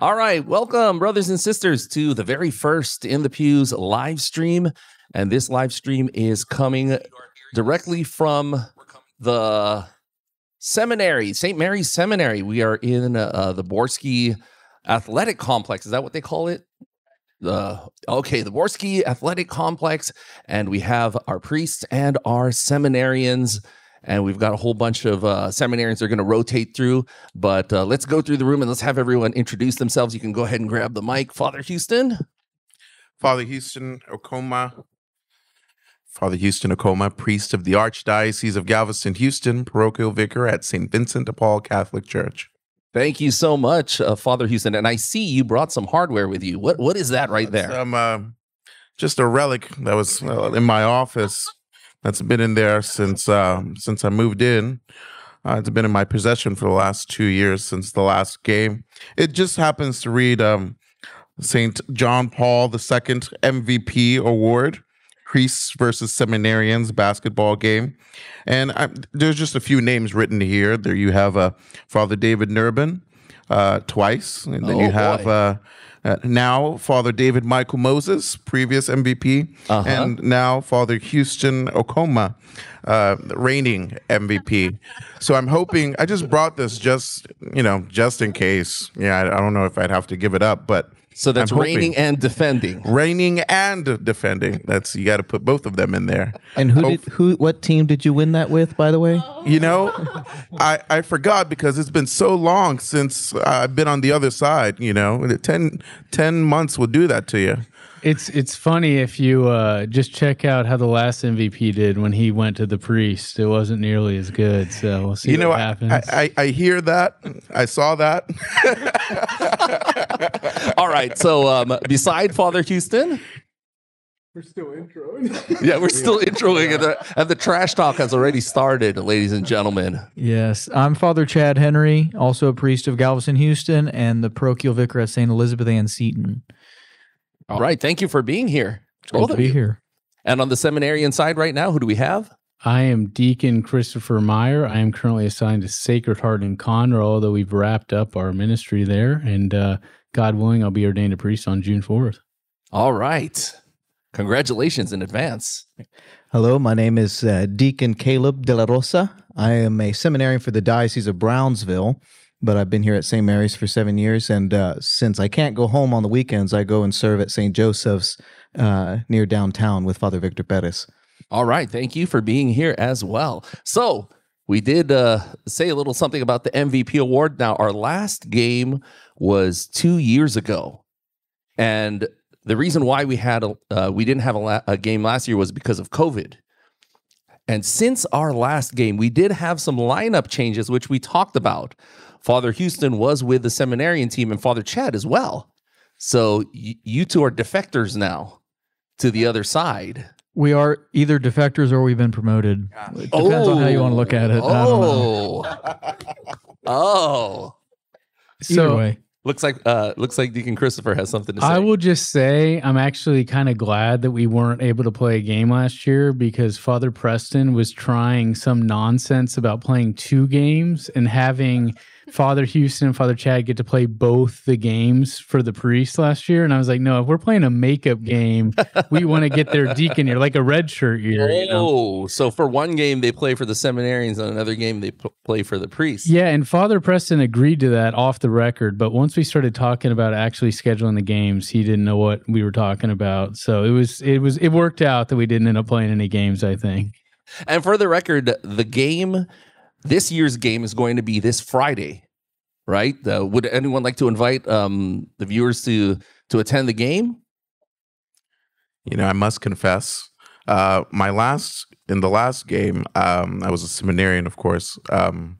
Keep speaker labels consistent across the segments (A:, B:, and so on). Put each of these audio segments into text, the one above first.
A: All right, welcome, brothers and sisters, to the very first In the Pews live stream. And this live stream is coming directly from the seminary, St. Mary's Seminary. We are in uh, the Borski Athletic Complex. Is that what they call it? The okay, the Borski Athletic Complex, and we have our priests and our seminarians and we've got a whole bunch of uh, seminarians that are going to rotate through. But uh, let's go through the room and let's have everyone introduce themselves. You can go ahead and grab the mic. Father Houston.
B: Father Houston Okoma. Father Houston Okoma, priest of the Archdiocese of Galveston, Houston, parochial vicar at St. Vincent de Paul Catholic Church.
A: Thank you so much, uh, Father Houston. And I see you brought some hardware with you. What What is that right there?
B: Um, uh, just a relic that was uh, in my office that's been in there since uh, since I moved in. Uh, it's been in my possession for the last two years since the last game. It just happens to read um, Saint John Paul II MVP award, priests versus seminarians basketball game, and I, there's just a few names written here. There you have uh, Father David Nurbin uh, twice, and then
A: Oh,
B: you have.
A: boy.
B: Uh, uh, now, Father David Michael Moses, previous MVP,
A: Uh-huh.
B: and now Father Houston Okoma, uh, reigning MVP. So I'm hoping. I just brought this just you know just in case. Yeah, I, I don't know if I'd have to give it up, but
A: So that's reigning and defending.
B: reigning and defending. That's you got to put both of them in there.
C: And who
B: Hope-
C: did who? What team did you win that with? By the way,
B: You know, I I forgot because it's been so long since I've been on the other side. You know, 10, 10 months will do that to you.
D: It's it's funny if you uh, just check out how the last MVP did when he went to the priest. It wasn't nearly as good. So we'll see
B: You know,
D: what
B: I,
D: happens.
B: I, I I hear that. I saw that.
A: All right. So um, beside Father Houston,
E: We're still introing.
A: yeah, we're still introing, and the, and the trash talk has already started, ladies and gentlemen.
C: yes, I'm Father Chad Henry, also a priest of Galveston, Houston, and the parochial vicar at Saint Elizabeth Ann Seton.
A: All right. Thank you for being here.
C: Good
A: Both
C: to be
A: you.
C: here.
A: And on the seminarian side right now, who do we have?
D: I am Deacon Christopher Meyer. I am currently assigned to Sacred Heart in Conroe, although we've wrapped up our ministry there. And uh, God willing, I'll be ordained a priest on June 4th.
A: All right. Congratulations in advance.
C: Hello, my name is uh, Deacon Caleb De La Rosa. I am a seminarian for the Diocese of Brownsville, but I've been here at St. Mary's for seven years. And uh, since I can't go home on the weekends, I go and serve at St. Joseph's uh, near downtown with Father Victor Perez.
A: All right. Thank you for being here as well. So, we did uh, say a little something about the MVP award. Now, our last game was two years ago. And the reason why we had a, uh, we didn't have a, la- a game last year was because of COVID. And since our last game, we did have some lineup changes, which we talked about. Father Houston was with the seminarian team and Father Chad as well. So y- you two are defectors now to the other side.
C: We are either defectors or we've been promoted. It depends on how you want to look at it. I don't know.
A: Oh. oh.
C: Either
D: So
C: way.
A: Looks like uh looks like Deacon Christopher has something to say.
D: I will just say I'm actually kind of glad that we weren't able to play a game last year because Father Preston was trying some nonsense about playing two games and having Father Houston and Father Chad get to play both the games for the priest last year. And I was like, no, if we're playing a makeup game, we want to get their deacon year, like a red shirt year. You know?
A: Oh, so for one game they play for the seminarians, and another game they p- play for the priests.
D: Yeah, and Father Preston agreed to that off the record, but once we started talking about actually scheduling the games, he didn't know what we were talking about. So it was it was it worked out that we didn't end up playing any games, I think.
A: And for the record, the game, this year's game is going to be this Friday, right? Uh, would anyone like to invite um, the viewers to to attend the game?
B: You know, I must confess, uh, my last in the last game, um, I was a seminarian, of course. Um,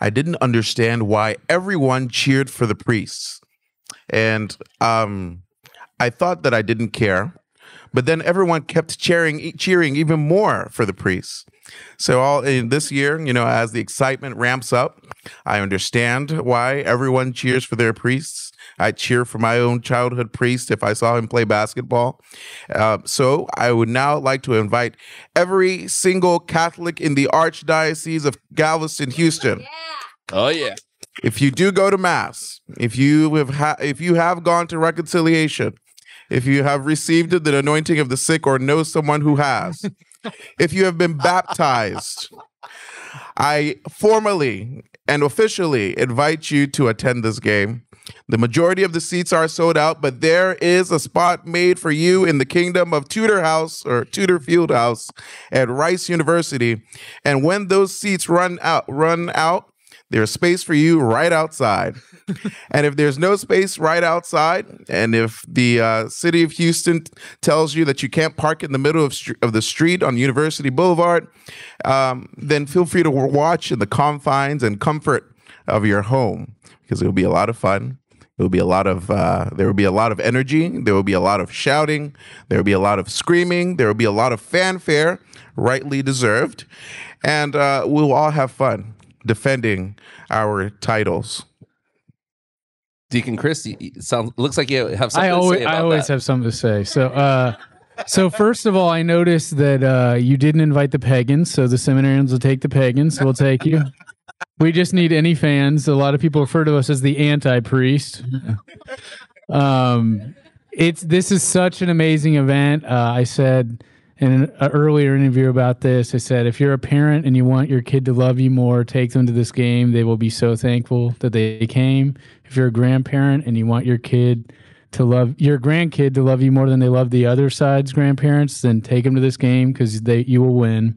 B: I didn't understand why everyone cheered for the priests, and um, I thought that I didn't care. But then everyone kept cheering, cheering even more for the priests. So all in this year, you know, as the excitement ramps up, I understand why everyone cheers for their priests. I cheer for my own childhood priest if I saw him play basketball. Uh, so I would now like to invite every single Catholic in the Archdiocese of Galveston, Houston,
A: Oh yeah.
B: if you do go to mass, if you have ha- if you have gone to reconciliation, if you have received the anointing of the sick or know someone who has, if you have been baptized, I formally and officially invite you to attend this game. The majority of the seats are sold out, but there is a spot made for you in the kingdom of Tudor House or Tudor Field House at Rice University. And when those seats run out, run out, there's space for you right outside. and if there's no space right outside, and if the uh, city of Houston tells you that you can't park in the middle of, of the street on University Boulevard, um, then feel free to watch in the confines and comfort of your home because it will be a lot of fun. It will be a lot of uh, there will be a lot of energy. There will be a lot of shouting. There will be a lot of screaming. There will be a lot of fanfare, rightly deserved, and uh, we'll all have fun defending our titles.
A: Deacon Chris, you- you sounds looks like you have something
D: I always,
A: to say about
D: I always
A: that.
D: have something to say. So, uh, so first of all, I noticed that uh, you didn't invite the pagans, so the seminarians will take the pagans. We'll take you. We just need any fans. A lot of people refer to us as the anti-priest. Um, it's this is such an amazing event. Uh, I said in an earlier interview about this. I said if you're a parent and you want your kid to love you more, take them to this game. They will be so thankful that they came. If you're a grandparent and you want your kid to love your grandkid to love you more than they love the other side's grandparents, then take them to this game because they you will win.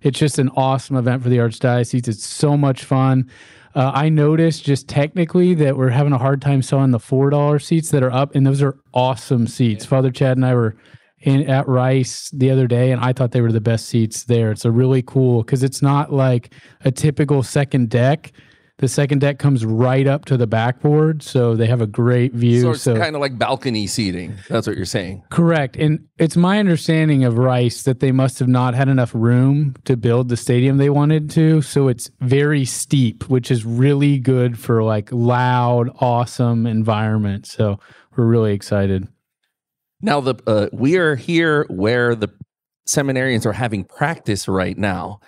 D: It's just an awesome event for the Archdiocese. It's so much fun. Uh, I noticed just technically that we're having a hard time selling the four dollar seats that are up, and those are awesome seats. Father Chad and I were in at Rice the other day, and I thought they were the best seats there. It's a really cool because it's not like a typical second deck. The second deck comes right up to the backboard, so they have a great view.
A: So it's
D: so
A: kind of like balcony seating. That's what you're saying.
D: Correct. And it's my understanding of Rice that they must have not had enough room to build the stadium they wanted to. So it's very steep, which is really good for like loud, awesome environment. So we're really excited.
A: Now the uh, we are here where the seminarians are having practice right now,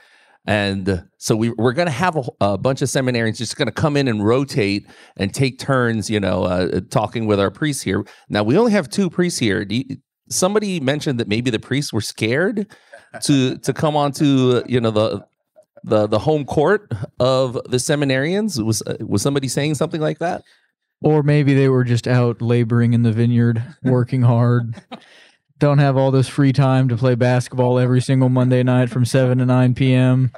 A: and so we we're going to have a, a bunch of seminarians just going to come in and rotate and take turns, you know, uh, talking with our priests here. Now we only have two priests here. You, somebody mentioned that maybe the priests were scared to to come onto you know the the the home court of the seminarians. Was uh, was somebody saying something like that?
F: Or maybe they were just out laboring in the vineyard, working hard. Don't have all this free time to play basketball every single Monday night from 7 to 9 p.m.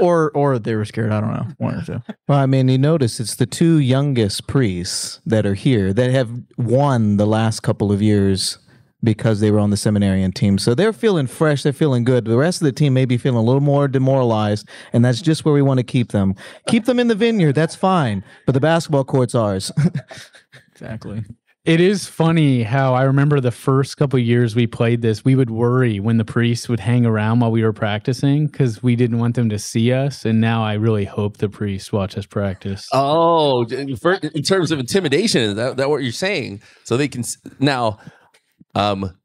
F: Or or they were scared. I don't know. One or two.
C: Well, I mean, you notice it's the two youngest priests that are here that have won the last couple of years because they were on the seminarian team. So they're feeling fresh, they're feeling good. The rest of the team may be feeling a little more demoralized, and that's just where we want to keep them. Keep them in the vineyard, that's fine, but the basketball court's ours.
F: Exactly.
D: It is funny how I remember the first couple of years we played this, we would worry when the priests would hang around while we were practicing because we didn't want them to see us. And now I really hope the priests watch us practice.
A: Oh, for, in terms of intimidation, is that, that what you're saying? So they can now. Um,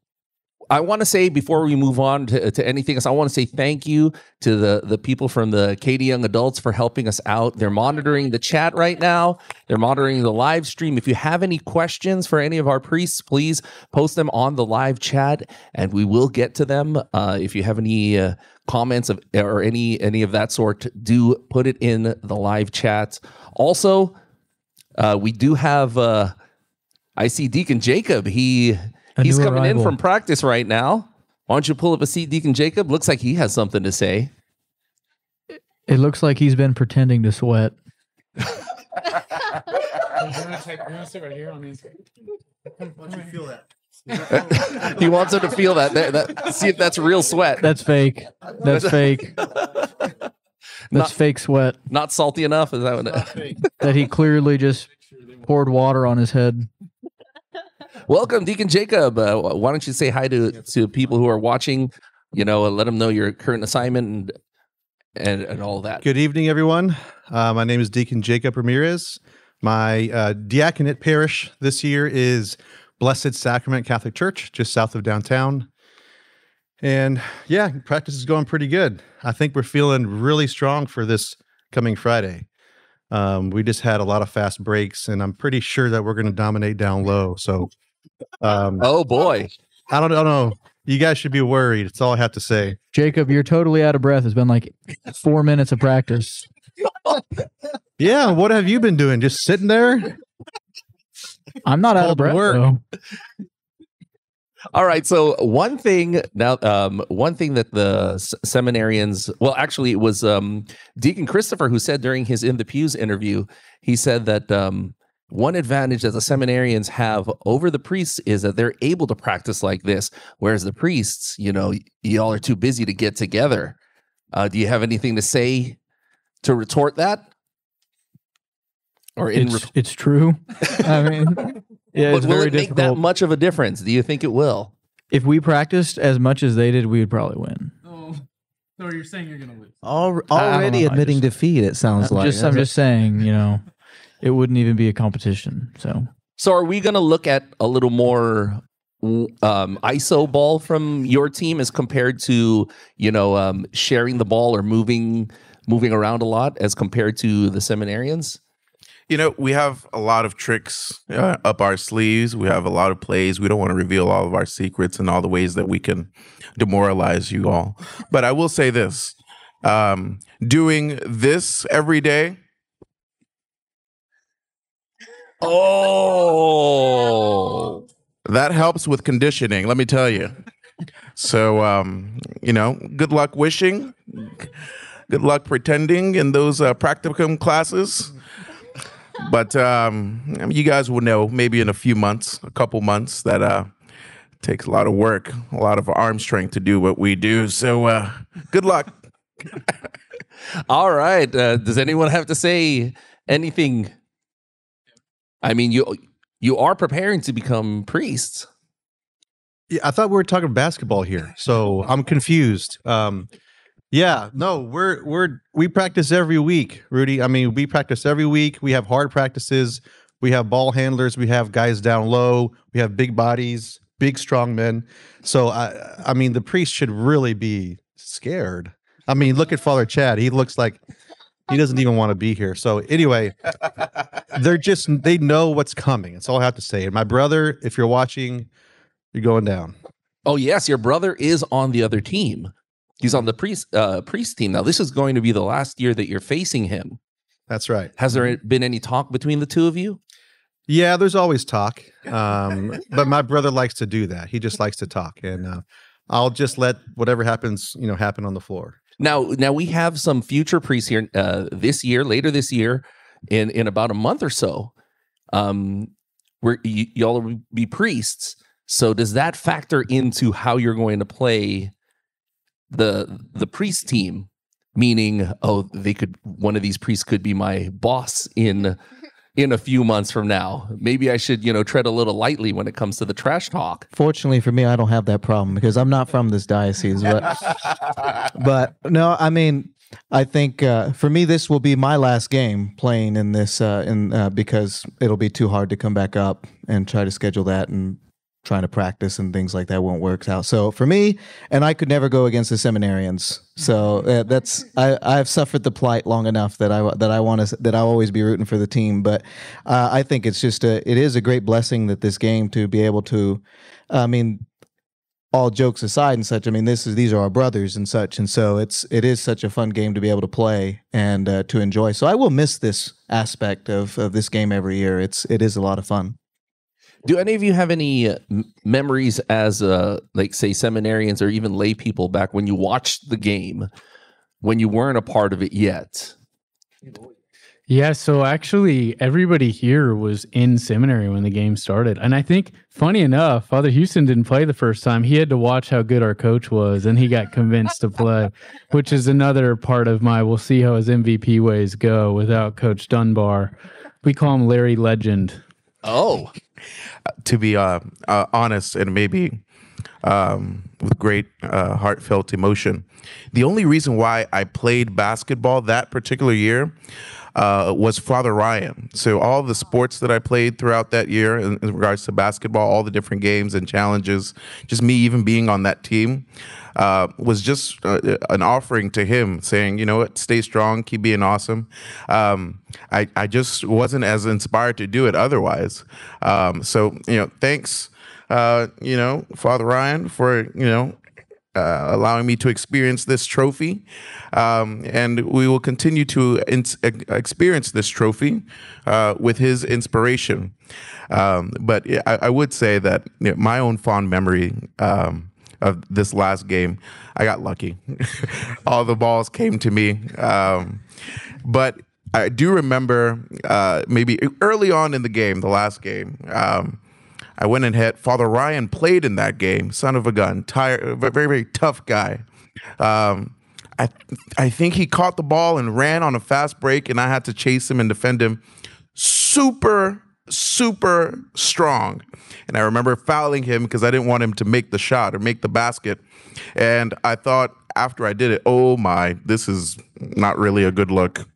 A: I want to say before we move on to, to anything else, I want to say thank you to the the people from the Katy Young Adults for helping us out. They're monitoring the chat right now. They're monitoring the live stream. If you have any questions for any of our priests, please post them on the live chat, and we will get to them. Uh, if you have any uh, comments of or any any of that sort, do put it in the live chat. Also, uh, we do have. Uh, I see Deacon Jacob. He
F: A
A: he's
F: new
A: coming in from practice right now. Why don't you pull up a seat, Deacon Jacob? Looks like he has something to say.
F: It looks like he's been pretending to sweat.
A: he wants him to feel that, that, that- See if that's real sweat.
F: That's fake. That's fake. That's
A: Not-
F: fake sweat
A: Not salty enough. Is that what?
F: that he clearly just poured water on his head.
A: Welcome, Deacon Jacob. Uh, why don't you say hi to to people who are watching? You know, and let them know your current assignment and and, and all that.
G: Good evening, everyone. Uh, my name is Deacon Jacob Ramirez. My uh, diaconate parish this year is Blessed Sacrament Catholic Church, just south of downtown. And yeah, practice is going pretty good. I think we're feeling really strong for this coming Friday. Um, we just had a lot of fast breaks, and I'm pretty sure that we're going to dominate down low. So, um,
A: Oh boy.
G: I don't, I don't know. You guys should be worried. That's all I have to say.
F: Jacob, you're totally out of breath. It's been like four minutes of practice.
G: Yeah, what have you been doing? Just sitting there?
F: I'm not out of breath.
G: work.
A: All right. So one thing now, um, one thing that the s- seminarians, well, actually, it was um, Deacon Christopher who said during his in the pews interview, he said that um, one advantage that the seminarians have over the priests is that they're able to practice like this, whereas the priests, you know, y- y'all are too busy to get together. Uh, do you have anything to say to retort that? Or in,
F: It's,
A: re-
F: it's true. I mean, yeah,
A: but
F: it's
A: will
F: very
A: it make
F: difficult.
A: that much of a difference? Do you think it will?
F: if we practiced as much as they did, we would probably win.
E: Oh, so you're saying you're gonna lose?
C: Al- already
F: know,
C: admitting
F: just-
C: defeat. It sounds
F: I'm
C: like.
F: just, I'm just saying, you know, it wouldn't even be a competition. So
A: So are we going to look at a little more um, ISO ball from your team as compared to you know um, sharing the ball or moving moving around a lot as compared to the seminarians?
B: You know, we have a lot of tricks uh, up our sleeves. We have a lot of plays. We don't want to reveal all of our secrets and all the ways that we can demoralize you all. But I will say this um, doing this every day,
A: Oh,
B: that helps with conditioning, let me tell you. So, um, you know, good luck wishing, good luck pretending in those uh, practicum classes. But um, I mean, you guys will know maybe in a few months, a couple months, that uh, takes a lot of work, a lot of arm strength to do what we do. So, uh, good luck.
A: all right. Uh, does anyone have to say anything? I mean, you you are preparing to become priests.
G: Yeah, I thought we were talking basketball here, so I'm confused. Um, yeah, no, we're we're we practice every week, Rudy. I mean, we practice every week. We have hard practices. We have ball handlers. We have guys down low. We have big bodies, big strong men. So I, I mean, the priest should really be scared. I mean, look at Father Chad. He looks like he doesn't even want to be here. So anyway, they're just they know what's coming. That's all I have to say. And my brother, if you're watching, you're going down.
A: Oh yes, your brother is on the other team. He's on the priest uh, priest team now. This is going to be the last year that you're facing him.
G: That's right.
A: Has there been any talk between the two of you?
G: Yeah, there's always talk. Um, but my brother likes to do that. He just likes to talk. And uh, I'll just let whatever happens, you know, happen on the floor.
A: Now, now we have some future priests here uh, this year, later this year, in in about a month or so. Um, where y- y'all will be priests. So does that factor into how you're going to play the the priest team? Meaning, oh, they could one of these priests could be my boss in in a few months from now. Maybe I should, you know, tread a little lightly when it comes to the trash talk.
C: Fortunately for me, I don't have that problem because I'm not from this diocese. But, but no, I mean, I think uh, for me, this will be my last game playing in this, uh, in uh, because it'll be too hard to come back up and try to schedule that and trying to practice and things like that won't work out. So for me, and I could never go against the seminarians. So uh, that's I I've suffered the plight long enough that I that I want to that I'll always be rooting for the team. But uh, I think it's just a it is a great blessing that this game to be able to, I mean. All jokes aside and such, I mean, this is these are our brothers and such, and so it's it is such a fun game to be able to play and uh, to enjoy. So I will miss this aspect of of this game every year. It's it is a lot of fun.
A: Do any of you have any uh, memories as, uh, like, say, seminarians or even lay people back when you watched the game when you weren't a part of it yet?
D: Yeah, so actually, everybody here was in seminary when the game started. And I think, funny enough, Father Houston didn't play the first time. He had to watch how good our coach was, and he got convinced to play, which is another part of my we'll see how his MVP ways go without Coach Dunbar. We call him Larry Legend.
A: Oh,
B: to be uh, uh, honest and maybe um, with great uh, heartfelt emotion, the only reason why I played basketball that particular year uh, was Father Ryan. So all the sports that I played throughout that year, in, in regards to basketball, all the different games and challenges, just me even being on that team. Uh, was just uh, an offering to him, saying, "You know what? Stay strong, keep being awesome." Um, I I just wasn't as inspired to do it otherwise. Um, so you know, thanks, uh, you know, Father Ryan, for you know uh, allowing me to experience this trophy. Um, and we will continue to experience this trophy uh, with his inspiration. Um, but I, I, would say that you know, my own fond memory um, of this last game, I got lucky. All the balls came to me. Um, but I do remember uh, maybe early on in the game, the last game, um, I went and hit. Father Ryan played in that game. Son of a gun, tired, very very tough guy. Um, I I think he caught the ball and ran on a fast break, and I had to chase him and defend him. Super super strong, and I remember fouling him because I didn't want him to make the shot or make the basket. And I thought after I did it, oh my, this is not really a good look.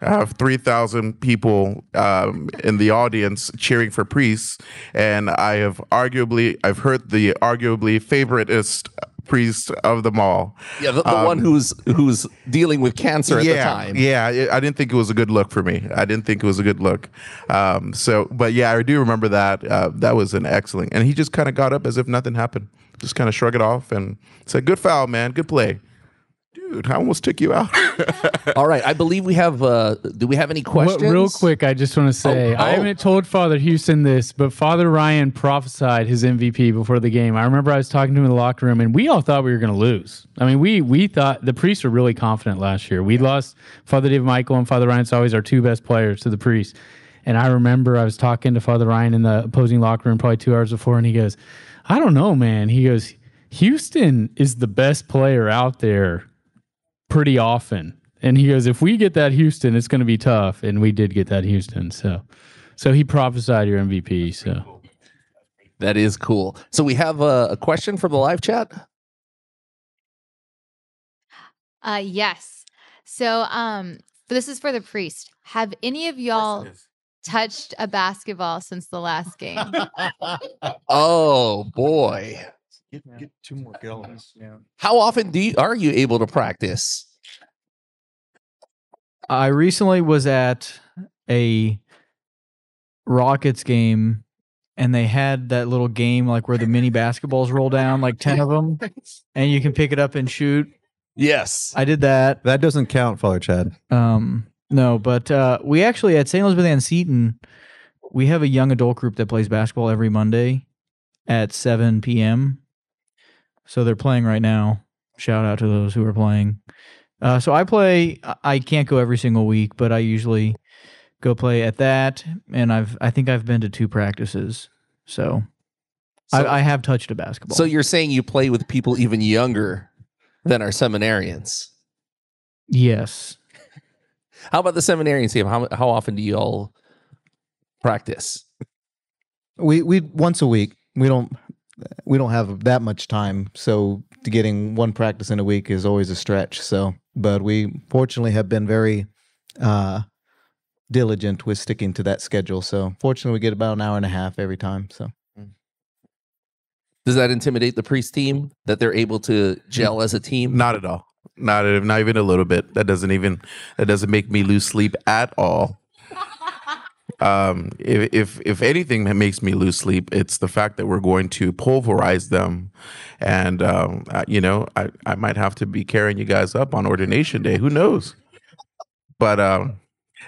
B: I have 3,000 people um, in the audience cheering for priests, and I have arguably, I've heard the arguably favoriteest priest of them all.
A: Yeah, the, the um, one who's who's dealing with cancer at
B: yeah,
A: the time.
B: Yeah, I didn't think it was a good look for me. I didn't think it was a good look. Um, so, but yeah, I do remember that. Uh, that was an excellent, and he just kind of got up as if nothing happened. Just kind of shrugged it off and said, "Good foul, man. Good play." Dude, I almost took you out.
A: All right. I believe we have, uh, do we have any questions?
D: What, real quick, I just want to say
A: Oh,
D: I
A: oh.
D: haven't told Father Houston this, but Father Ryan prophesied his MVP before the game. I remember I was talking to him in the locker room, and we all thought we were going to lose. I mean, we we thought the priests were really confident last year. We lost Father David Michael and Father Ryan. Ryan's always our two best players to the priests. And I remember I was talking to Father Ryan in the opposing locker room probably two hours before, and he goes, I don't know, man. He goes, Houston is the best player out there pretty often. And he goes, if we get that Houston, it's going to be tough. And we did get that Houston. So, so he prophesied your MVP. So
A: That is cool. So we have a, a question from the live chat.
H: Uh yes. So um this is for the priest. Have any of y'all touched a basketball since the last game?
A: Oh boy.
G: Get, get two more gallons. Yeah.
A: How often do you, are you able to practice?
F: I recently was at a Rockets game and they had that little game like where the mini basketballs roll down, like 10 of them, and you can pick it up and shoot.
A: Yes.
F: I did that.
G: That doesn't count, Father Chad.
F: Um, no, but uh, we actually at St. Elizabeth Ann Seton, we have a young adult group that plays basketball every Monday at 7 p.m. So they're playing right now. Shout out to those who are playing. Uh, so I play. I- I can't go every single week, but I usually go play at that, and I've I think I've been to two practices. So,
A: So,
F: I, I have touched a basketball.
A: so you're saying you play with people even younger than our seminarians.
F: yes,
A: How about the seminarians team? How, how often do you all practice?
C: We we once a week. We don't we don't have that much time, so getting one practice in a week is always a stretch. So, but we fortunately have been very uh, diligent with sticking to that schedule. So, fortunately, we get about an hour and a half every time. So,
A: Does that intimidate the priest team that they're able to gel as a team?
B: Not at all. Not not even a little bit. That doesn't even that doesn't make me lose sleep at all. Um, if if if anything that makes me lose sleep, it's the fact that we're going to pulverize them, and um, uh, you know, I I might have to be carrying you guys up on ordination day. Who knows? But um,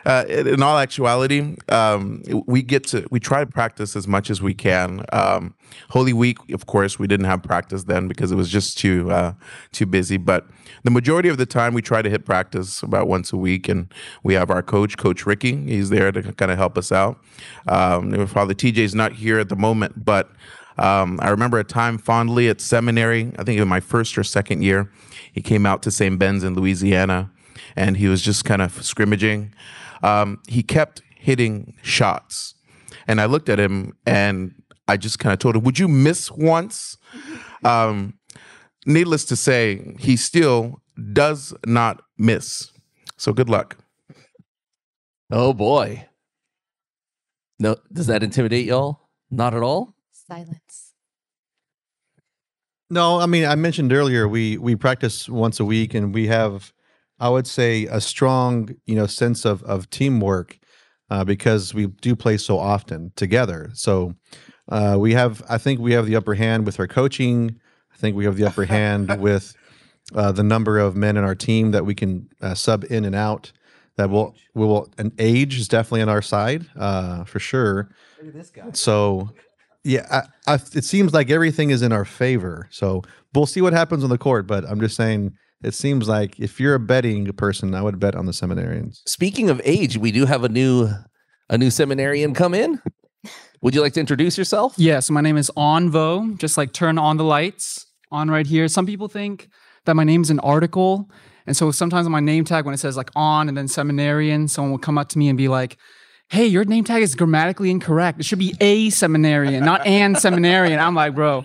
B: uh, in all actuality, um, we get to we try to practice as much as we can. Um, Holy Week, of course, we didn't have practice then because it was just too uh, too busy. But the majority of the time, we try to hit practice about once a week, and we have our coach, Coach Ricky. He's there to kind of help us out. Um, Father TJ's not here at the moment, but. Um, I remember a time fondly at seminary, I think in my first or second year, he came out to St. Ben's in Louisiana and he was just kind of scrimmaging. Um, he kept hitting shots. And I looked at him and I just kind of told him, Would you miss once? Um, needless to say, he still does not miss. So good luck.
A: Oh boy. No, does that intimidate y'all? Not at all.
H: Silence.
G: No, I mean I mentioned earlier we we practice once a week and we have I would say a strong, you know, sense of of teamwork uh, because we do play so often together. So uh, we have I think we have the upper hand with our coaching. I think we have the upper hand with uh, the number of men in our team that we can uh, sub in and out. That will we will and age is definitely on our side uh, for sure. So yeah, I, I, it seems like everything is in our favor. So we'll see what happens on the court. But I'm just saying, it seems like if you're a betting person, I would bet on the seminarians.
A: Speaking of age, we do have a new a new seminarian come in. Would you like to introduce yourself?
I: Yeah, so my name is Onvo, just like turn on the lights, on right here. Some people think that my name's an article. And so sometimes on my name tag, when it says like on and then seminarian, someone will come up to me and be like, hey, your name tag is grammatically incorrect. It should be a seminarian, not an seminarian. I'm like, bro.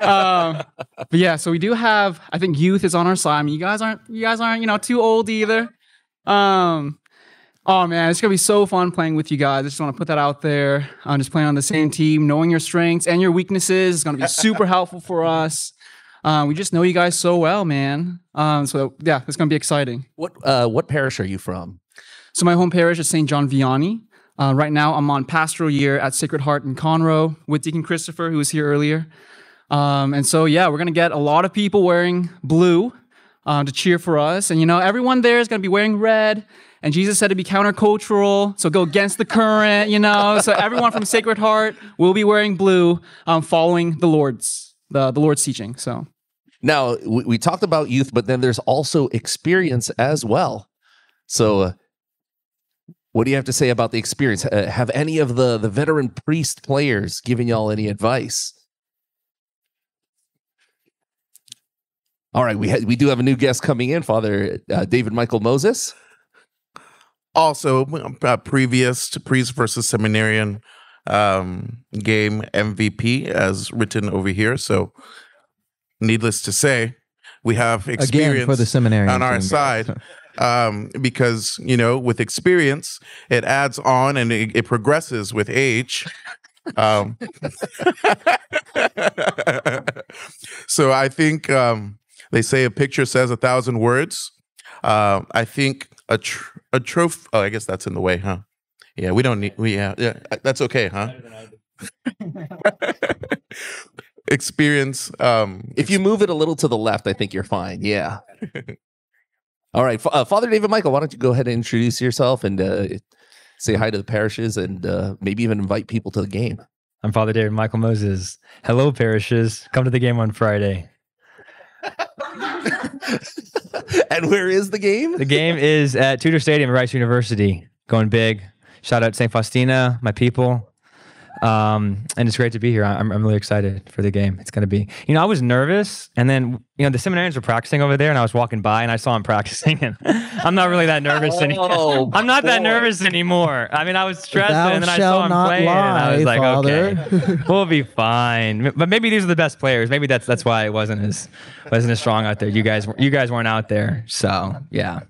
I: Um, but yeah, so we do have, I think youth is on our side. I mean, you guys aren't, you guys aren't, you know, too old either. Um, oh man, it's gonna be so fun playing with you guys. I just want to put that out there. I'm just playing on the same team, knowing your strengths and your weaknesses is gonna be super helpful for us. Um, we just know you guys so well, man. Um, so yeah, it's gonna be exciting.
A: What uh, what parish are you from?
I: So my home parish is St. John Vianney. Uh, right now, I'm on pastoral year at Sacred Heart in Conroe with Deacon Christopher, who was here earlier. Um, and so, yeah, we're gonna get a lot of people wearing blue uh, to cheer for us, and you know, everyone there is gonna be wearing red. And Jesus said to be countercultural, so go against the current, you know. So everyone from Sacred Heart will be wearing blue, um, following the Lord's the the Lord's teaching. So
A: Now we, we talked about youth, but then there's also experience as well. So, uh, what do you have to say about the experience? Uh, have any of the the veteran priest players given y'all any advice? All right, we ha- we do have a new guest coming in, Father uh, David Michael Moses.
B: Also, uh, previous to priest versus seminarian um, game MVP, as written over here. So, needless to say, we have experience
C: Again for the seminary
B: on our side. Um, because you know, with experience, it adds on and it, it progresses with age. Um, so I think um, they say a picture says a thousand words. Uh, I think a tr- a trophy. Oh, I guess that's in the way, huh? Yeah, we don't need. We yeah, yeah that's okay, huh? Experience. Um,
A: If you move it a little to the left, I think you're fine. Yeah. All right, uh, Father David Michael, why don't you go ahead and introduce yourself and uh, say hi to the parishes and uh, maybe even invite people to the game.
J: I'm Father David Michael Moses. Hello, parishes. Come to the game on Friday.
A: and where is the game?
J: The game is at Tudor Stadium at Rice University. Going big. Shout out St. Faustina, my people. Um, and it's great to be here. I'm, I'm really excited for the game. It's going to be, you know, I was nervous and then, you know, the seminarians were practicing over there and I was walking by and I saw them practicing and I'm not really that nervous anymore.
A: Oh,
J: I'm not that nervous anymore. I mean, I was stressed
C: Thou
J: and then I saw him playing and I was like,
C: Father.
J: okay, we'll be fine. But maybe these are the best players. Maybe that's that's why it wasn't as wasn't as strong out there. You guys you guys weren't out there, so yeah.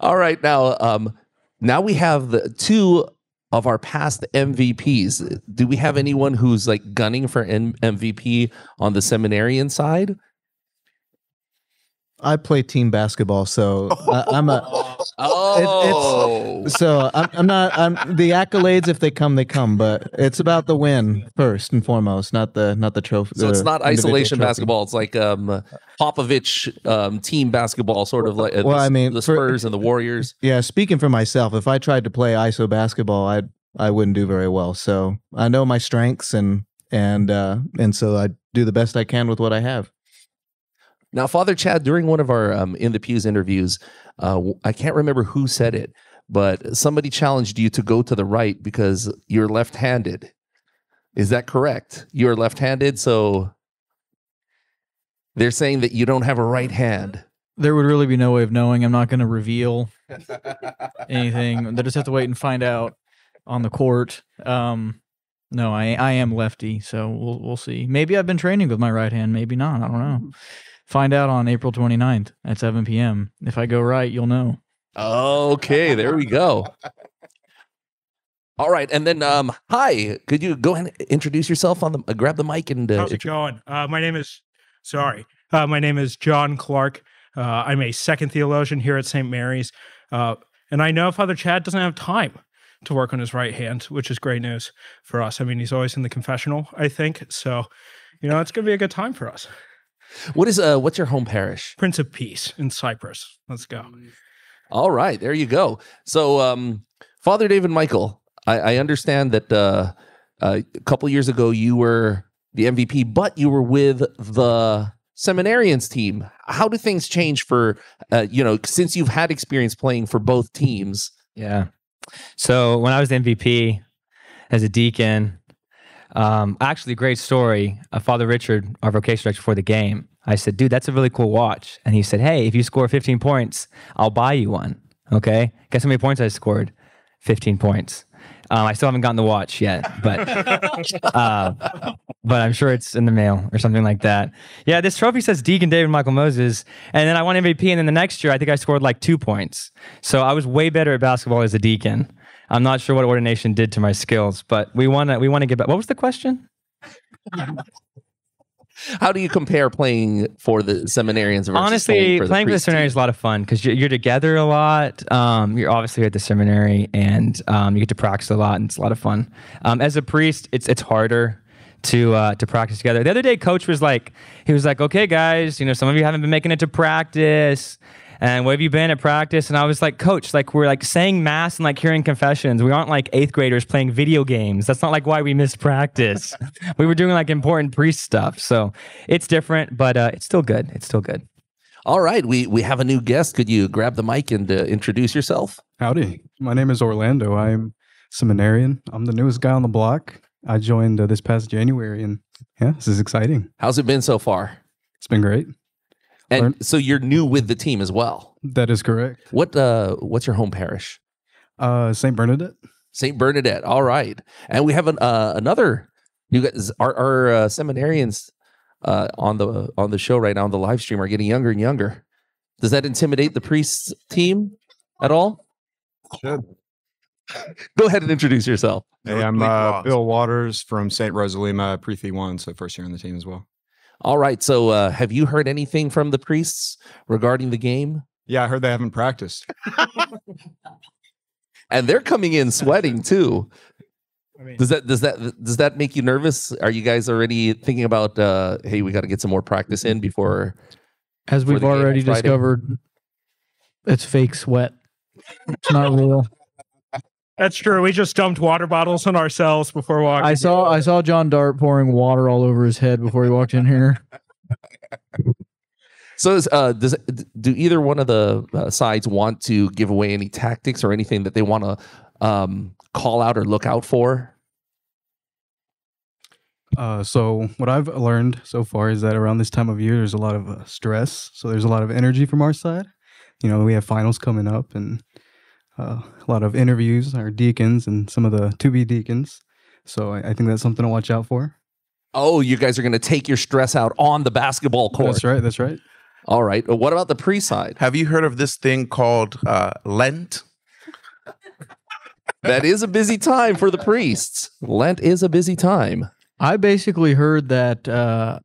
A: All right, now, um, now we have the two of our past MVPs. Do we have anyone who's like gunning for M- MVP on the seminarian side?
C: I play team basketball, so I, I'm a.
A: Oh,
C: So I'm, I'm not. I'm the accolades. If they come, they come. But it's about the win first and foremost, not the not the trophy.
A: so it's not isolation
C: trophy.
A: basketball. It's like um, Popovich um, team basketball, sort of like uh,
C: Well,
A: the,
C: I mean,
A: the
C: for-
A: Spurs and the Warriors.
C: Yeah, speaking for myself, if I tried to play ISO basketball, I I wouldn't do very well. So I know my strengths and and uh and so I do the best I can with what I have.
A: Now, Father Chad, during one of our um, in the pews interviews, uh, w- I can't remember who said it, but somebody challenged you to go to the right because you're left-handed. Is that correct? You're left-handed, so they're saying that you don't have a right hand.
F: There would really be no way of knowing. I'm not going to reveal anything. They just have to wait and find out on the court. Um, no, I I am lefty, so we'll we'll see. Maybe I've been training with my right hand. Maybe not. I don't know. Find out on April 29th at 7 p.m. If I go right, you'll know.
A: Okay, there we go. All right, and then um, hi, could you go ahead and introduce yourself on the uh, grab the mic and uh,
K: How's it going? Uh, my name is sorry. Uh, my name is John Clark. Uh, I'm a second theologian here at St. Mary's, uh, and I know Father Chad doesn't have time to work on his right hand, which is great news for us. I mean, he's always in the confessional, I think. So, you know, it's going to be a good time for us.
A: What is uh what's your home parish?
K: Prince of Peace in Cypress. Let's go.
A: All right, there you go. So, um, Father David Michael, I, I understand that uh, uh, a couple years ago you were the MVP, but you were with the seminarians team. How do things change for uh, you know since you've had experience playing for both teams?
J: Yeah. So when I was the MVP as a deacon, um, actually, great story. Uh, Father Richard, our vocation director for the game, I said, dude, that's a really cool watch. And he said, hey, if you score 15 points, I'll buy you one. Okay. Guess how many points I scored? 15 points. Um, I still haven't gotten the watch yet, but uh, but I'm sure it's in the mail or something like that. Yeah, this trophy says Deacon David Michael Moses, and then I won MVP, and then the next year I think I scored like two points. So I was way better at basketball as a deacon. I'm not sure what ordination did to my skills, but we want to we want to get back. What was the question?
A: How do you compare playing for the seminarians versus
J: Honestly,
A: playing for the,
J: playing for the seminary is a lot of fun because you're, you're together a lot. Um, you're obviously at the seminary, and um, you get to practice a lot, and it's a lot of fun. Um, as a priest, it's it's harder to uh, to practice together. The other day, coach was like, he was like, "Okay, guys, you know, some of you haven't been making it to practice." And where have you been at practice? And I was like, Coach, like we're like saying mass and like hearing confessions. We aren't like eighth graders playing video games. That's not like why we missed practice. we were doing like important priest stuff. So it's different, but uh, it's still good. It's still good.
A: All right, we we have a new guest. Could you grab the mic and uh, introduce yourself?
L: Howdy. My name is Orlando. I'm seminarian. I'm the newest guy on the block. I joined uh, this past January, and yeah, this is exciting.
A: How's it been so far?
L: It's been great.
A: And
L: Learn-
A: so you're new with the team as well.
L: That is correct.
A: What uh what's your home parish?
L: Uh, St. Bernadette.
A: St. Bernadette. All right. And we have an, uh, another you guys our, our uh, seminarians uh, on the on the show right now on the live stream are getting younger and younger. Does that intimidate the priests team at all?
M: Should.
A: Go ahead and introduce yourself.
M: Hey, I'm uh. Bill Waters from St. Rose of Lima Pre 1, so first year on the team as well.
A: All right. So uh, have you heard anything from the priests regarding the game?
M: Yeah, I heard they haven't practiced.
A: And they're coming in sweating too. Does that does that does that make you nervous? Are you guys already thinking about uh hey, we got to get some more practice in before
F: As
A: for
F: we've
A: the game on
F: already discovered, it's fake sweat. It's not real.
K: That's true. We just dumped water bottles on ourselves before walking.
F: I saw I saw John Dart pouring water all over his head before he walked in here.
A: So, is, uh, does do either one of the uh, sides want to give away any tactics or anything that they want to um, call out or look out for?
L: Uh, so what I've learned so far is that around this time of year, there's a lot of uh, stress. So there's a lot of energy from our side. You know, we have finals coming up and uh, a lot of interviews, our deacons and some of the to be deacons. So I, I think that's something to watch out for.
A: Oh, you guys are going to take your stress out on the basketball court.
L: That's right. That's right.
A: All right. Well, What about the pre side?
B: Have you heard of this thing called uh, Lent?
A: That is a busy time for the priests. Lent is a busy time.
F: I basically heard that uh,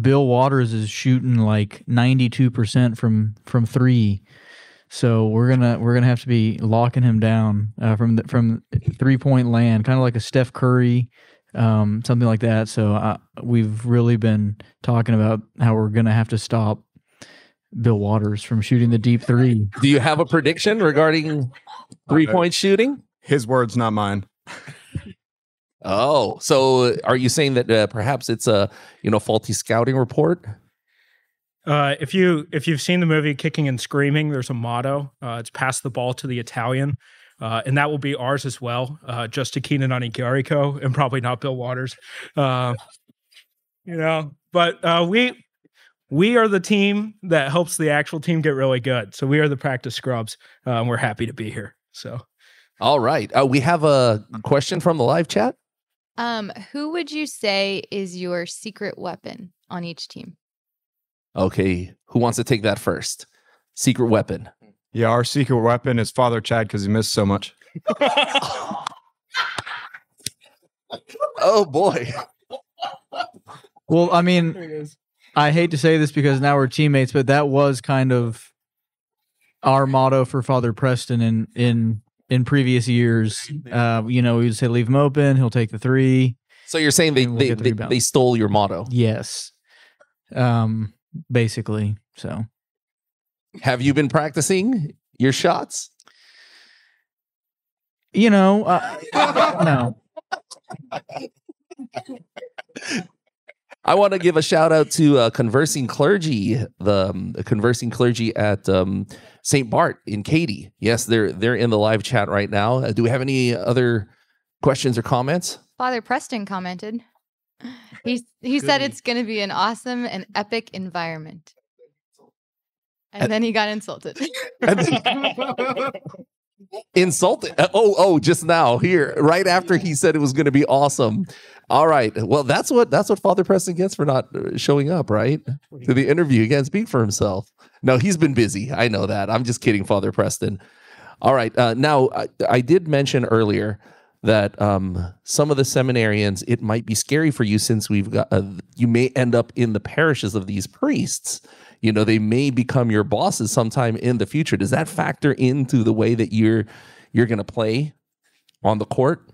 F: Bill Waters is shooting like ninety two percent from from three. So we're gonna we're gonna have to be locking him down uh, from the, from three point land, kind of like a Steph Curry, um, something like that. So uh, we've really been talking about how we're gonna have to stop Bill Waters from shooting the deep three.
A: Do you have a prediction regarding three point shooting?
M: His words, not mine.
A: Oh, so are you saying that uh, perhaps it's a you know faulty scouting report?
K: Uh, if you if you've seen the movie Kicking and Screaming, there's a motto. Uh, it's pass the ball to the Italian, uh, and that will be ours as well. Uh, just to Keenan Onigariko and probably not Bill Waters. Uh, you know, but uh, we we are the team that helps the actual team get really good. So we are the practice scrubs, uh, and we're happy to be here. So
A: All right. Uh, we have a question from the live chat.
H: Um, who would you say is your secret weapon on each team?
A: Okay, who wants to take that first? Secret weapon.
M: Yeah, our secret weapon is Father Chad because he missed so much.
A: oh boy.
F: Well, I mean, I hate to say this because now we're teammates, but that was kind of our motto for Father Preston in in in previous years. Uh, you know, we would say leave him open, he'll take the three.
A: So you're saying they
F: we'll
A: they,
F: the
A: they, they stole your motto.
F: Yes. Um, basically. So
A: Have you been practicing your shots?
F: you know, uh, no.
A: I want to give a shout out to uh, conversing clergy, the, um, the conversing clergy at um, St. Bart in Katy. Yes, they're they're in the live chat right now. Uh, do we have any other questions or comments?
H: Father Preston commented. He he said it's going to be an awesome and epic environment. And
A: And-
H: then he got insulted.
A: Insulted. uh, Oh, oh, just now here, right after he said it was going to be awesome. All right. Well, that's what that's what Father Preston gets for not uh, showing up, right? To the interview. He can't speak for himself. No, he's been busy. I know that. I'm just kidding, Father Preston. All right. Uh, now, I, I did mention earlier that um, some of the seminarians, it might be scary for you since we've got, uh, you may end up in the parishes of these priests. You know, they may become your bosses sometime in the future. Does that factor into the way that you're you're going to play on the court?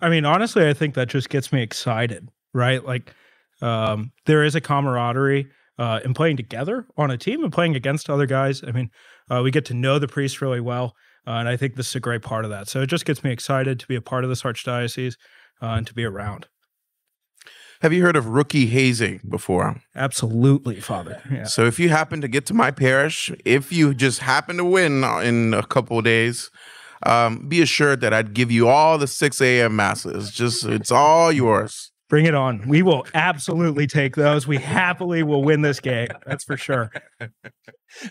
K: I mean, honestly, I think that just gets me excited, right? Like, um, there is a camaraderie uh, in playing together on a team and playing against other guys. I mean, uh, we get to know the priest really well, uh, and I think this is a great part of that. So it just gets me excited to be a part of this archdiocese uh, and to be around.
B: Have you heard of rookie hazing before?
K: Absolutely, Father. Yeah.
B: So if you happen to get to my parish, if you just happen to win in a couple of days, um, be assured that I'd give you all the 6 a.m. masses. Just it's all yours.
K: Bring it on. We will absolutely take those. We happily will win this game. That's for sure.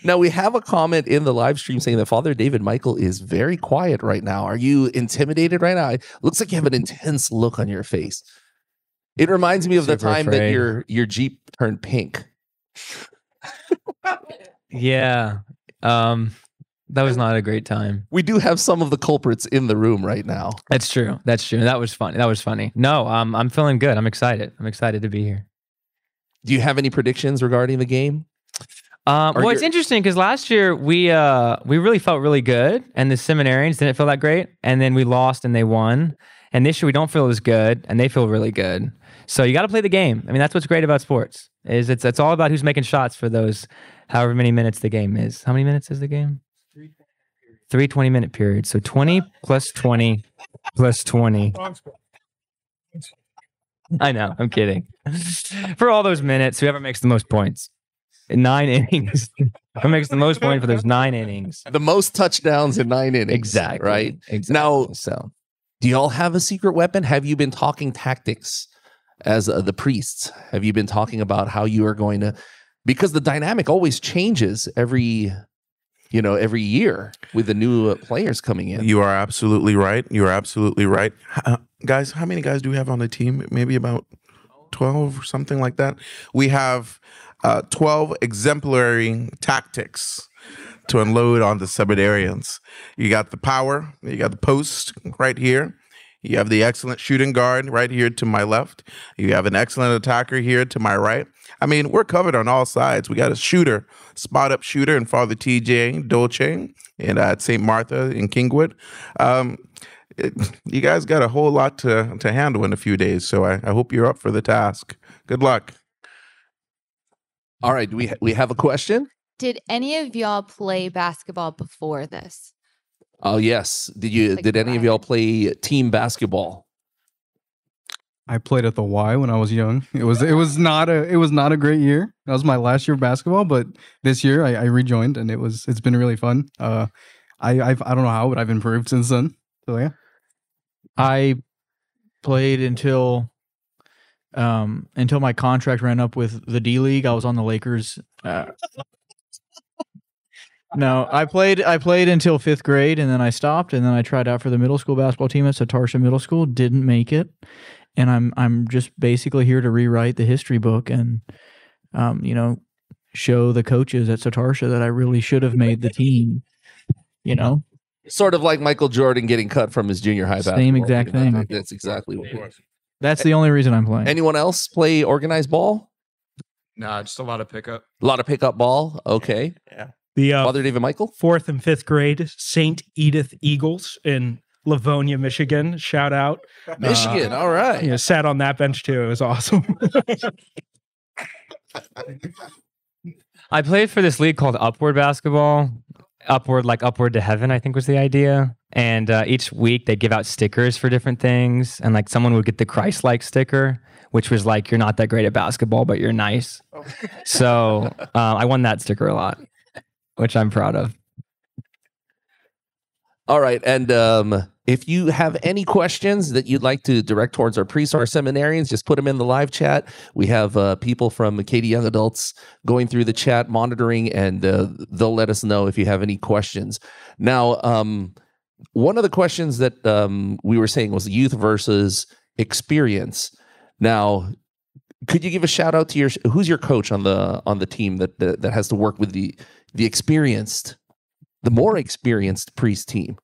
A: Now we have a comment in the live stream saying that Father David Michael is very quiet right now. Are you intimidated right now? It looks like you have an intense look on your face. It reminds me of the
J: Super
A: time that your your Jeep turned pink.
J: Yeah. Um, that was not a great time.
A: We do have some of the culprits in the room right now.
J: That's true. That's true. That was funny. That was funny. No, um, I'm feeling good. I'm excited. I'm excited to be here.
A: Do you have any predictions regarding the game?
J: Um, well, it's interesting because last year we uh we really felt really good, and the seminarians didn't feel that great, and then we lost and they won. And this year we don't feel as good, and they feel really good. So you got to play the game. I mean, that's what's great about sports. Is it's it's all about who's making shots for those however many minutes the game is. How many minutes is the game? Three 20 minute periods. So 20 plus 20 plus 20. I know. I'm kidding. For all those minutes, whoever makes the most points. Nine innings. Who makes the most points for those nine innings?
A: The most touchdowns in nine innings.
J: Exactly.
A: Right.
J: Exactly.
A: Now,
J: so
A: do y'all have a secret weapon? Have you been talking tactics as uh, the priests? Have you been talking about how you are going to? Because the dynamic always changes every, you know, every year with the new uh, players coming in.
B: You are absolutely right. You are absolutely right. Uh, guys, how many guys do we have on the team? Maybe about 12 or something like that. We have uh, 12 exemplary tactics to unload on the seminarians. You got the power, you got the post right here. You have the excellent shooting guard right here to my left. You have an excellent attacker here to my right. I mean, we're covered on all sides. We got a shooter, spot up shooter, and Father TJ Dolce, and uh, at St. Martha in Kingwood. Um, it- you guys got a whole lot to, to handle in a few days, so I, I hope you're up for the task. Good luck.
A: All right, do we we have a question?
H: Did any of y'all play basketball before this?
A: Oh yes. Did you? did any of y'all play team basketball?
L: I played at the Y when I was young. It was it was not a it was not a great year. That was my last year of basketball, but this year I, I rejoined and it was it's been really fun. Uh, I I've, I don't know how, but I've improved since then. So yeah,
F: I played until um until my contract ran up with the D League. I was on the Lakers. Uh, no, I played I played until fifth grade and then I stopped and then I tried out for the middle school basketball team at Satarsha Middle School. Didn't make it, and I'm I'm just basically here to rewrite the history book and um you know show the coaches at Satarsha that I really should have made the team. You know,
A: Sort of like Michael Jordan getting cut from his junior high basketball.
F: Same exact
A: team.
F: thing.
A: That's exactly what it was.
F: that's the only reason I'm playing.
A: Anyone else play organized ball?
M: Nah, just a lot of pickup.
A: A lot of pickup ball. Okay.
B: Yeah.
K: The uh,
A: Father David Michael?
K: fourth and fifth grade St. Edith Eagles in Livonia, Michigan. Shout out.
A: Michigan. all right.
K: Yeah, sat on that bench too. It was awesome.
J: I played for this league called Upward Basketball. Upward, like upward to heaven, I think was the idea. And uh, each week they'd give out stickers for different things. And like someone would get the Christ like sticker, which was like, you're not that great at basketball, but you're nice. So uh, I won that sticker a lot, which I'm proud of.
A: All right. And um, if you have any questions that you'd like to direct towards our priests or our seminarians, just put them in the live chat. We have uh, people from Katy Young Adults going through the chat, monitoring, and uh, they'll let us know if you have any questions. Now, um, one of the questions that um, we were saying was youth versus experience. Now, could you give a shout out to your who's your coach on the on the team that that, that has to work with the the experienced, the more experienced priest team?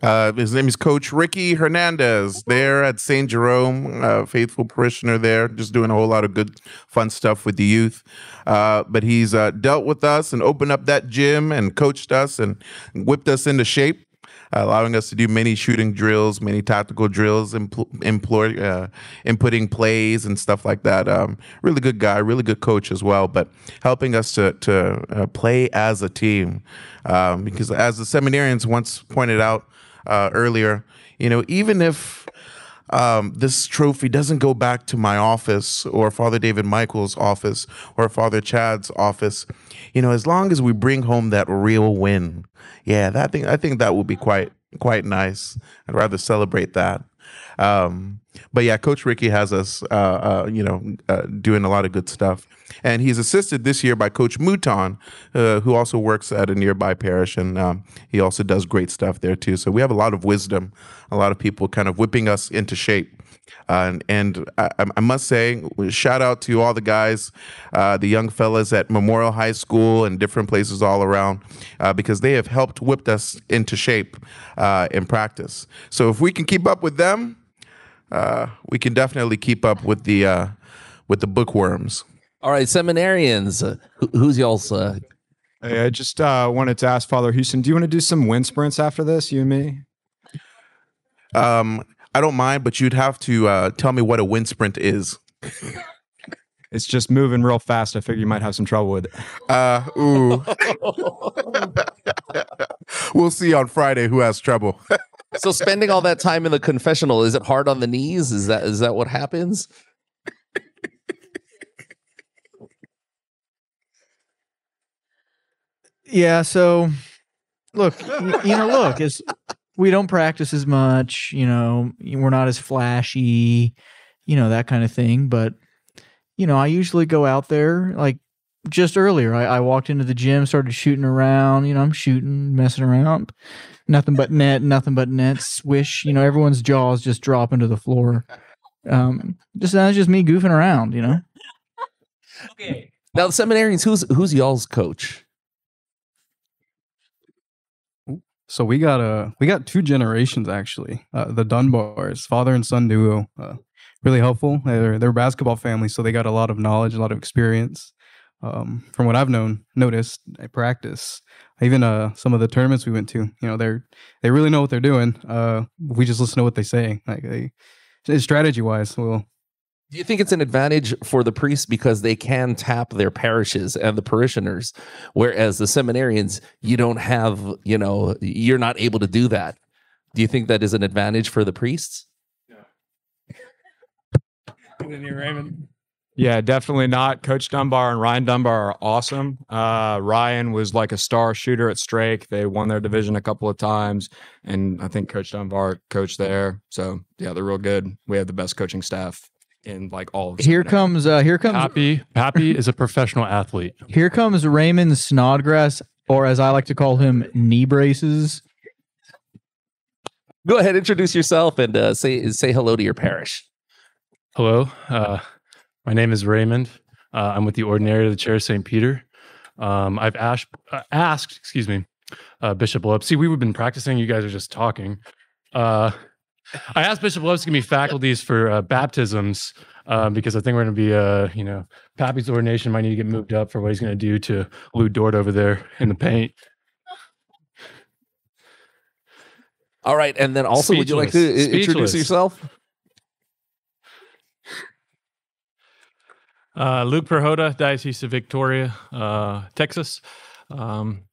B: Uh, his name is Coach Ricky Hernandez. There at St. Jerome, uh, faithful parishioner there, just doing a whole lot of good, fun stuff with the youth. Uh, but he's uh, dealt with us and opened up that gym and coached us and whipped us into shape. Allowing us to do many shooting drills, many tactical drills, impl- employ, uh, inputting plays and stuff like that. Um, really good guy, really good coach as well, but helping us to to uh, play as a team. Um, because as the seminarians once pointed out uh, earlier, you know, even if um, this trophy doesn't go back to my office or Father David Michael's office or Father Chad's office. You know, as long as we bring home that real win, yeah, that thing I think that would be quite quite nice. I'd rather celebrate that. Um, but yeah, Coach Ricky has us, uh, uh, you know, uh, doing a lot of good stuff, and he's assisted this year by Coach Mouton, uh, who also works at a nearby parish, and um, he also does great stuff there too. So we have a lot of wisdom, a lot of people kind of whipping us into shape. Uh, and and I, I must say, shout out to all the guys, uh, the young fellas at Memorial High School and different places all around, uh, because they have helped whipped us into shape uh, in practice. So if we can keep up with them, uh, we can definitely keep up with the uh, with the bookworms.
A: All right, seminarians, uh, who, who's y'all's? Uh,
M: Hey, I just uh, wanted to ask Father Houston, do you want to do some wind sprints after this, you and me?
B: Um, I don't mind, but you'd have to uh, tell me what a wind sprint is.
M: It's just moving real fast. I figure you might have some trouble with it.
B: Uh, ooh. we'll see on Friday who has trouble.
A: so spending all that time in the confessional is it hard on the knees? Is that is that what happens?
F: Yeah. So, look, y- you know, look, it's we don't practice as much. You know, we're not as flashy. You know that kind of thing. But you know, I usually go out there like just earlier. I, I walked into the gym, started shooting around. You know, I'm shooting, messing around. Nothing but net, nothing but net. Swish. You know, everyone's jaws just drop into the floor. Um, just that's just me goofing around. You know. Okay.
A: Now, the seminarians, who's who's y'all's coach?
L: So we got uh we got two generations actually. Uh, the Dunbars, father and son duo, uh, really helpful. They're they're basketball family, so they got a lot of knowledge, a lot of experience. Um, from what I've known, noticed at practice, even uh some of the tournaments we went to, you know, they're they really know what they're doing. Uh, we just listen to what they say, like they strategy wise. Well,
A: Do you think it's an advantage for the priests because they can tap their parishes and the parishioners, whereas the seminarians, you don't have, you know, you're not able to do that. Do you think that is an advantage for the priests?
K: Raymond.
M: Yeah, definitely not. Coach Dunbar and Ryan Dunbar are awesome. Uh, Ryan was like a star shooter at Strake. They won their division a couple of times, and I think Coach Dunbar coached there. So yeah, they're real good. We have the best coaching staff in like all of.
F: Here comes uh here comes
N: Happy Happy is a professional athlete.
F: Here comes Raymond Snodgrass, or as I like to call him, knee braces.
A: Go ahead, introduce yourself and uh, say say hello to your parish.
N: Hello, uh, my name is Raymond. Uh, I'm with the Ordinariate of the Chair of St. Peter. Um, I've asked, uh, asked, excuse me, uh, Bishop Lopes. See, we've been practicing. You guys are just talking. Uh, I asked Bishop Lopes to give me faculties for uh, baptisms um, because I think we're going to be, uh, you know, Pappy's ordination might need to get moved up for what he's going to do to Lu Dort over there in the paint.
A: All right, and then also, would you like to
N: Speechless.
A: i- introduce
N: Speechless.
A: yourself?
O: Uh, Luke Perhoda, Diocese of Victoria, uh, Texas. Um,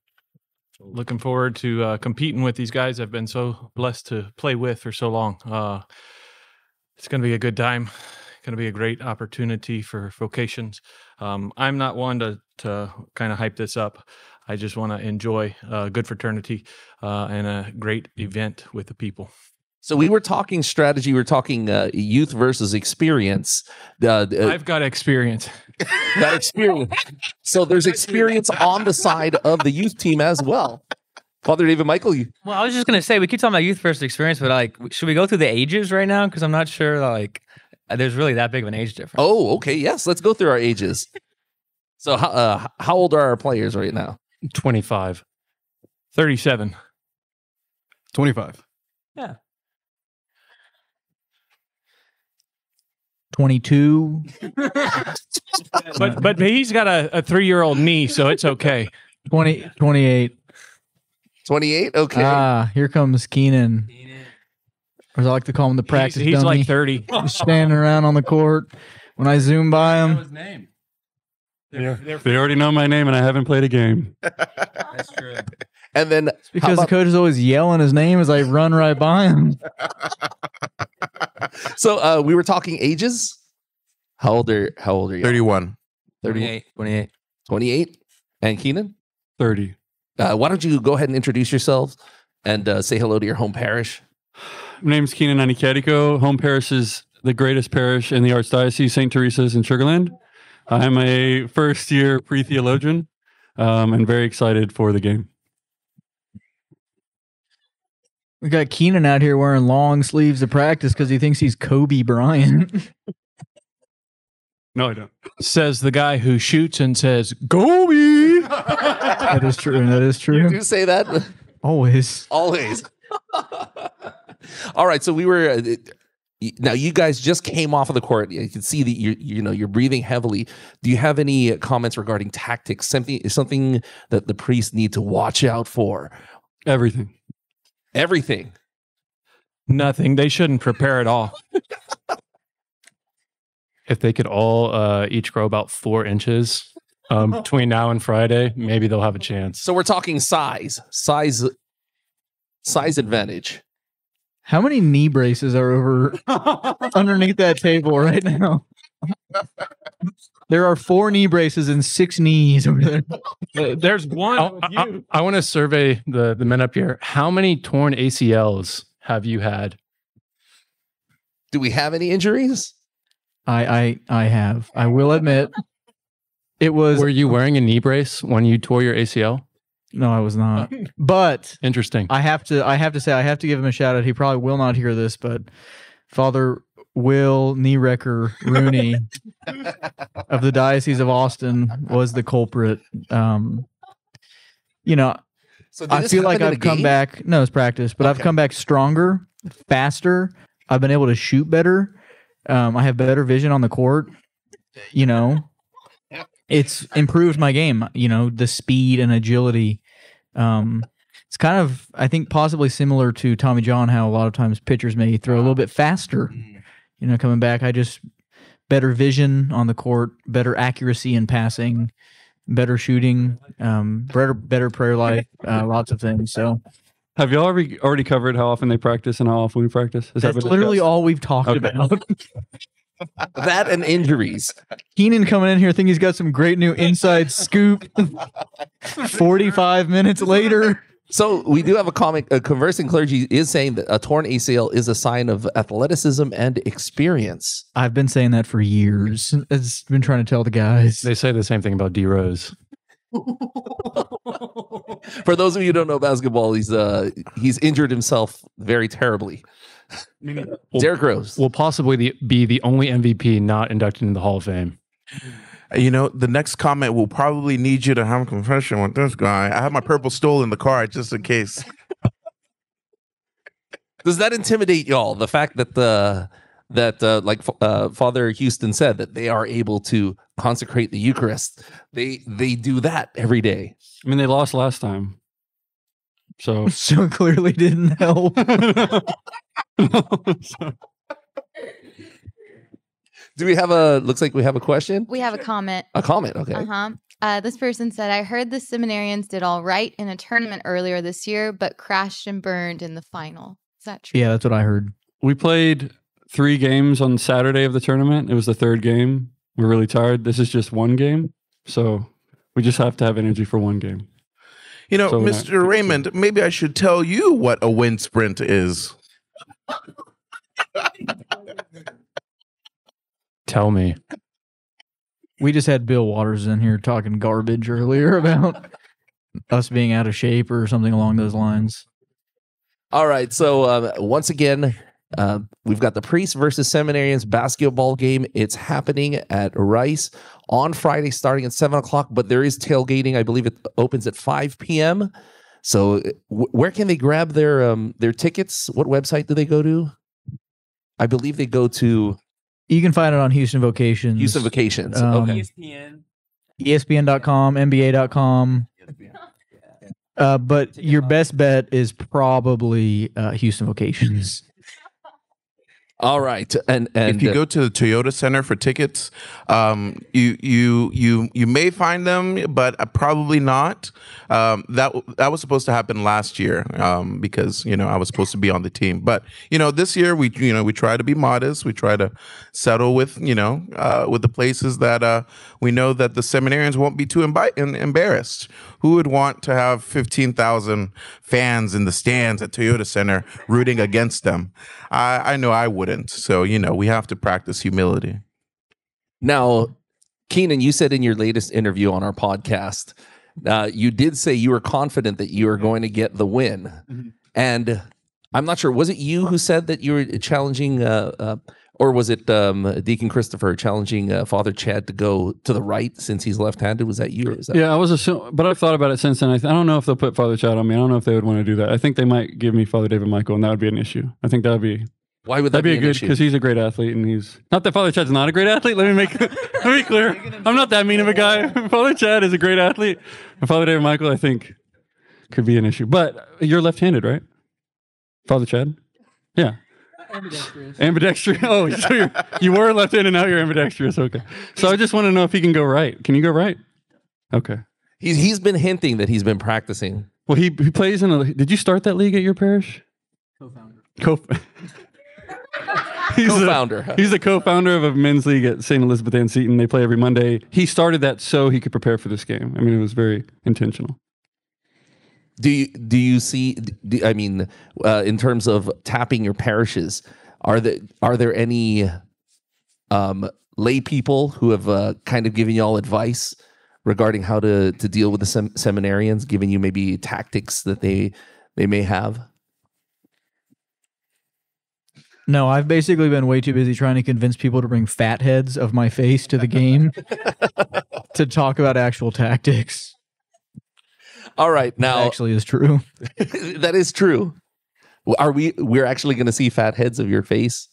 O: looking forward to uh, competing with these guys I've been so blessed to play with for so long. Uh, it's going to be a good time. Going to be a great opportunity for vocations. Um, I'm not one to to kind of hype this up. I just want to enjoy a good fraternity uh, and a great event with the people.
A: So we were talking strategy. We were talking uh, youth versus experience. Uh, uh,
O: I've got experience.
A: got experience. So there's experience on the side of the youth team as well. Father David Michael, you,
J: Well, I was just gonna say we keep talking about youth first experience, but like, should we go through the ages right now? Because I'm not sure like uh, there's really that big of an age difference.
A: Oh, okay. Yes, let's go through our ages. So, how, uh, how old are our players right now?
N: 25.
O: 37.
L: 25.
J: Yeah.
F: 22.
O: But but he's got a, a three year old knee, so it's okay.
F: 20, 28.
A: 28? Okay.
F: Ah, here comes Keenan. Or as I like to call him, the practice
O: he's
F: dummy.
O: like 30.
F: Just standing around on the court. When I zoom by him,
K: name.
N: They already know my name and I haven't played a game.
K: That's true.
A: And then
F: because the coach is always yelling his name as I run right by him.
A: So uh, we were talking ages. How old are How old are you?
B: 31.
A: 38.
J: 28.
A: 28. And Keenan?
N: 30.
A: Uh, why don't you go ahead and introduce yourselves and uh, say hello to your home parish?
N: My name is Keenan Aniketiko. Home parish is the greatest parish in the Archdiocese, St. Teresa's in Sugarland. I'm a first year pre theologian um, and very excited for the game.
F: We got Keenan out here wearing long sleeves to practice because he thinks he's Kobe Bryant.
N: No, I don't.
O: Says the guy who shoots and says, Go me.
F: that is true. That is true.
A: You do say that?
F: Always.
A: Always. All right. So we were. Uh, now you guys just came off of the court. You can see that you you know you're breathing heavily. Do you have any comments regarding tactics? Something something that the priests need to watch out for.
N: Everything.
A: Everything.
O: Nothing. They shouldn't prepare at all.
N: If they could all uh, each grow about four inches um, between now and Friday, maybe they'll have a chance.
A: So we're talking size, size, size advantage.
F: How many knee braces are over underneath that table right now? There are four knee braces and six knees over there.
O: Uh, There's one.
N: I,
O: with you.
N: want to survey the, the men up here. How many torn ACLs have you had?
A: Do we have any injuries?
F: I I I have. I will admit, it was.
N: Were you wearing a knee brace when you tore your ACL?
F: No, I was not. But
N: Interesting.
F: I have to. I have to say. I have to give him a shout out. He probably will not hear this, but Father Will Kneewrecker Rooney of the Diocese of Austin was the culprit. Um, you know,
A: So
F: I feel like I've come
A: game?
F: back. No, it's practice, but I've come back stronger, faster. I've been able to shoot better. Um, I have better vision on the court. You know, it's improved my game. You know, the speed and agility. Um, it's kind of, I think, possibly similar to Tommy John. How a lot of times pitchers may throw a little bit faster. You know, coming back, I just better vision on the court, better accuracy in passing, better shooting, um, better better prayer life, uh, lots of things. So
N: Have y'all already already covered how often they practice and how often we practice? Has that
F: that's literally
N: discussed?
F: all we've talked
N: Okay.
F: about.
A: That and injuries.
F: Keenan coming in here, think he's got some great new inside scoop. Forty-five minutes later.
A: So we do have a comic. A conversing clergy is saying that a torn ACL is a sign of athleticism and experience.
F: I've been saying that for years. It's been trying to tell the guys.
N: They say the same thing about D Rose.
A: For those of you who don't know basketball, he's uh he's injured himself very terribly. Derrick Rose.
N: will possibly the, be the only MVP not inducted in the Hall of Fame.
B: You know, the next comment will probably need you to have a confession with this guy. I have my purple stole in the car just in case.
A: Does that intimidate y'all? The fact that the that uh, like uh, Father Houston said that they are able to consecrate the Eucharist. They they do that every day.
P: I mean, they lost last time, so
F: so clearly didn't help.
A: Do we have a? Looks like we have a question.
H: We have a comment.
A: A comment. Okay.
H: Uh-huh. Uh, this person said, I heard the seminarians did all right in a tournament earlier this year, but crashed and burned in the final. Is that true?
F: Yeah, that's what I heard.
P: we played three games on Saturday of the tournament. It was the third game. We're really tired. This is just one game, so we just have to have energy for one game.
B: You know,
P: So we're not-
B: Mr. Raymond, maybe I should tell you what a wind sprint is.
P: Tell me.
F: We just had Bill Waters in here talking garbage earlier about us being out of shape or something along those lines.
A: All right. So um, once again, uh, we've got the priest versus seminarians basketball game. It's happening at Rice on Friday, starting at seven o'clock. But there is tailgating. I believe it opens at five p.m. So w- where can they grab their um, their tickets? What website do they go to? I believe they go to
F: You can find it on Houston Vocations.
A: Houston Vacations.
F: Um,
A: okay.
F: E ESPN.com, NBA.com. Uh, but your best bet is probably uh, Houston Vocations.
A: All right. And and
B: if you
A: uh,
B: go to the Toyota Center for tickets, um, you you you you may find them, but uh, probably not. Um, that that was supposed to happen last year um, because you know I was supposed to be on the team, but you know this year we you know we try to be modest. We try to settle with you know uh, with the places that uh, we know that the seminarians won't be too em- embarrassed. Who would want to have fifteen thousand fans in the stands at Toyota Center rooting against them? I, I know I wouldn't. So you know we have to practice humility.
A: Now, Keenan, you said in your latest interview on our podcast, uh, you did say you were confident that you were going to get the win. And I'm not sure, was it you who said that you were challenging, uh, uh, or was it um, Deacon Christopher challenging uh, Father Chad to go to the right since he's left handed? Was that you? Or was that
P: Yeah, I was assuming, but I've thought about it since then. I, th- I don't know if they'll put Father Chad on me. I don't know if they would want to do that. I think they might give me Father David Michael, and that would be an issue. I think that would be.
A: Why would that
P: That'd be,
A: be
P: a
A: an
P: good
A: issue?
P: because he's a great athlete and he's not that Father Chad's not a great athlete. Let me make let me clear. I'm not that mean of a guy. Father Chad is a great athlete. And Father David Michael, I think, could be an issue. But you're left-handed, right? Father Chad? Yeah.
Q: Ambidextrous.
P: Ambidextrous. Oh, so you're, you were left-handed, now you're ambidextrous. Okay. So I just want to know if he can go right. Can you go right? Okay.
A: He's, he's been hinting that he's been practicing.
P: Well, he he plays in a. Did you start that league at your parish?
Q: Co-founder.
P: Co. he's
A: Co-founder.
P: The, he's the co-founder of a men's league at St. Elizabeth Ann Seton. They play every Monday. He started that so he could prepare for this game. I mean, it was very intentional.
A: Do you do you see? Do, I mean, uh, in terms of tapping your parishes, are there are there any um, lay people who have uh, kind of given you all advice regarding how to to deal with the sem- seminarians, giving you maybe tactics that they they may have?
F: No, I've basically been way too busy trying to convince people to bring fat heads of my face to the game to talk about actual tactics.
A: All right, now
F: actually is true.
A: that is true. Are we? We're actually going to see fat heads of your face.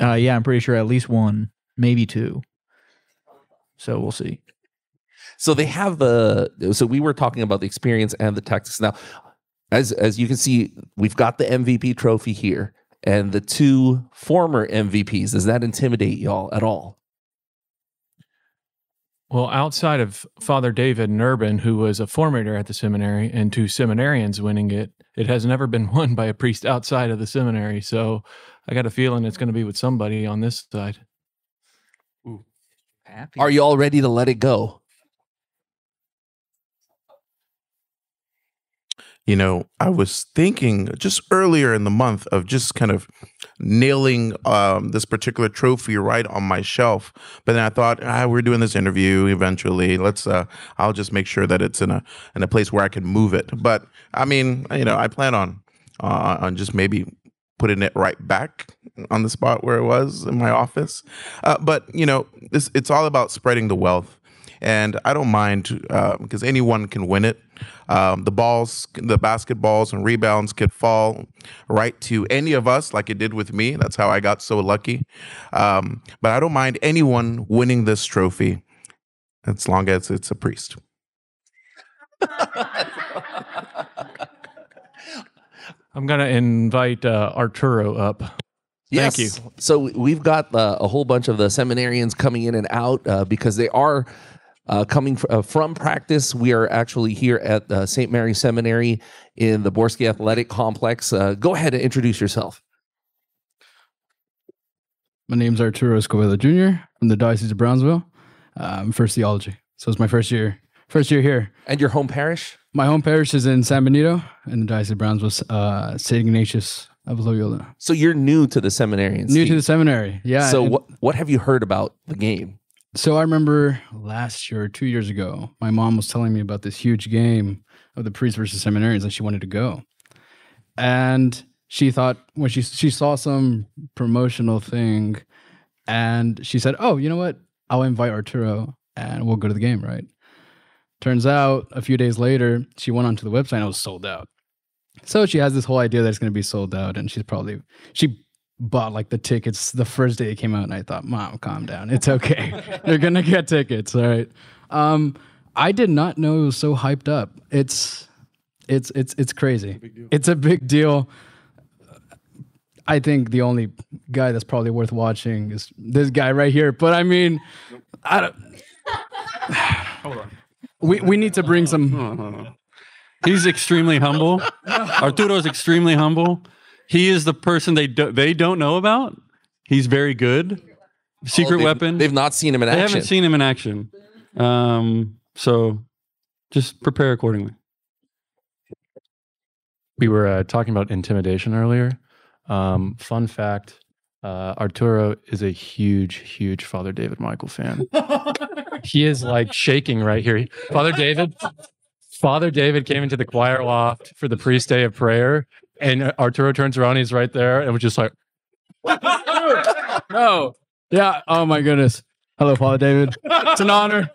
F: Uh, yeah, I'm pretty sure at least one, maybe two. So we'll see.
A: So they have the. So we were talking about the experience and the tactics. Now, as as you can see, we've got the MVP trophy here and the two former MVPs. Does that intimidate y'all at all?
N: Well, outside of Father David Nurbin, who was a formator at the seminary, and two seminarians winning it, it has never been won by a priest outside of the seminary. So I got a feeling it's going to be with somebody on this side.
A: Are you all ready to let it go?
B: You know, I was thinking just earlier in the month of just kind of nailing um, this particular trophy right on my shelf. But then I thought, ah, we're doing this interview eventually. Let's, uh, I'll just make sure that it's in a in a place where I can move it. But I mean, you know, I plan on uh, on just maybe putting it right back on the spot where it was in my office. Uh, but you know, it's, it's all about spreading the wealth, and I don't mind uh, because anyone can win it. Um, the balls, the basketballs and rebounds could fall right to any of us, like it did with me. That's how I got so lucky. Um, but I don't mind anyone winning this trophy, as long as it's a priest.
O: I'm gonna invite uh, Arturo up.
A: Yes.
O: Thank you.
A: So we've got uh, a whole bunch of the seminarians coming in and out uh, because they are uh, coming fr- uh, from practice. We are actually here at uh, St. Mary Seminary in the Borski Athletic Complex. Uh, go ahead and introduce yourself.
E: My name's Arturo Escobedo Jr. from the Diocese of Brownsville. Uh, I'm first theology, so it's my first year. First year here.
A: And your home parish?
E: My home parish is in San Benito, in the Diocese of Brownsville, uh, St. Ignatius of Loyola.
A: So you're new to the seminary.
E: New to the seminary, yeah.
A: So
E: and-
A: what what have you heard about the game?
E: So I remember last year, two years ago, my mom was telling me about this huge game of the priests versus seminarians, and she wanted to go. And she thought when she she saw some promotional thing, and she said, "Oh, you know what? I'll invite Arturo, and we'll go to the game." Right. Turns out, a few days later, she went onto the website and it was sold out. So she has this whole idea that it's going to be sold out, and she's probably she bought like the tickets the first day it came out, and I thought, "Mom, calm down. It's okay. You're gonna get tickets, all right." Um, I did not know it was so hyped up. It's it's it's it's crazy. It's a big deal. I think the only guy that's probably worth watching is this guy right here. But I mean, I don't.
O: Hold on.
E: We we need to bring some.
P: He's extremely humble. Arturo is extremely humble. He is the person they do, they don't know about. He's very good. Secret
A: they've-
P: weapon.
A: they've not seen him in
P: they
A: action.
P: They haven't seen him in action. Um, so just prepare accordingly.
N: We were uh, talking about intimidation earlier. Um, fun fact uh, Arturo is a huge, huge Father David Michael fan. he is like shaking right here. Father David, Father David came into the choir loft for the priest day of prayer, and Arturo turns around, he's right there, and was just like,
E: no. Yeah. Oh my goodness. Hello, Father David. It's an honor.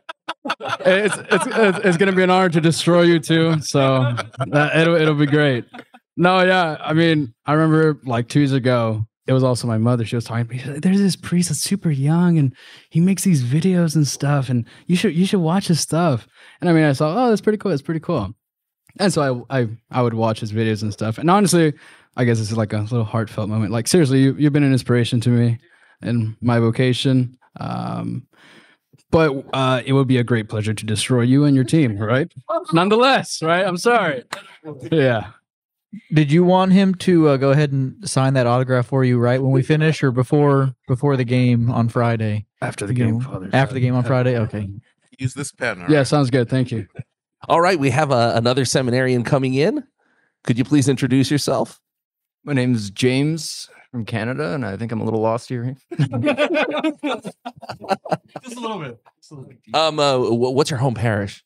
E: It's it's it's, it's gonna be an honor to destroy you too. So that, it'll it'll be great. No, yeah. I mean, I remember like two years ago. It was also my mother. She was talking to me. There's this priest that's super young, and he makes these videos and stuff. And you should you should watch his stuff. And I mean, I saw, oh, that's pretty cool. That's pretty cool. And so I I I would watch his videos and stuff. And honestly, I guess this is like a little heartfelt moment. Like seriously, you you've been an inspiration to me in my vocation. Um, but uh, it would be a great pleasure to destroy you and your team, right? Nonetheless, right? I'm sorry. Yeah.
F: Did you want him to uh, go ahead and sign that autograph for you right when we finish, or before before the game on Friday?
E: After the
F: You
E: game,
F: know,
E: Father.
F: After the game on Friday. Okay.
B: Use this pen.
E: Yeah, sounds good. Thank you.
A: All right, we have uh, another seminarian coming in. Could you please introduce yourself?
R: My name's James from Canada, and I think I'm a little lost here.
O: Just a little bit. A little bit.
A: Um, uh, wh- what's your home parish?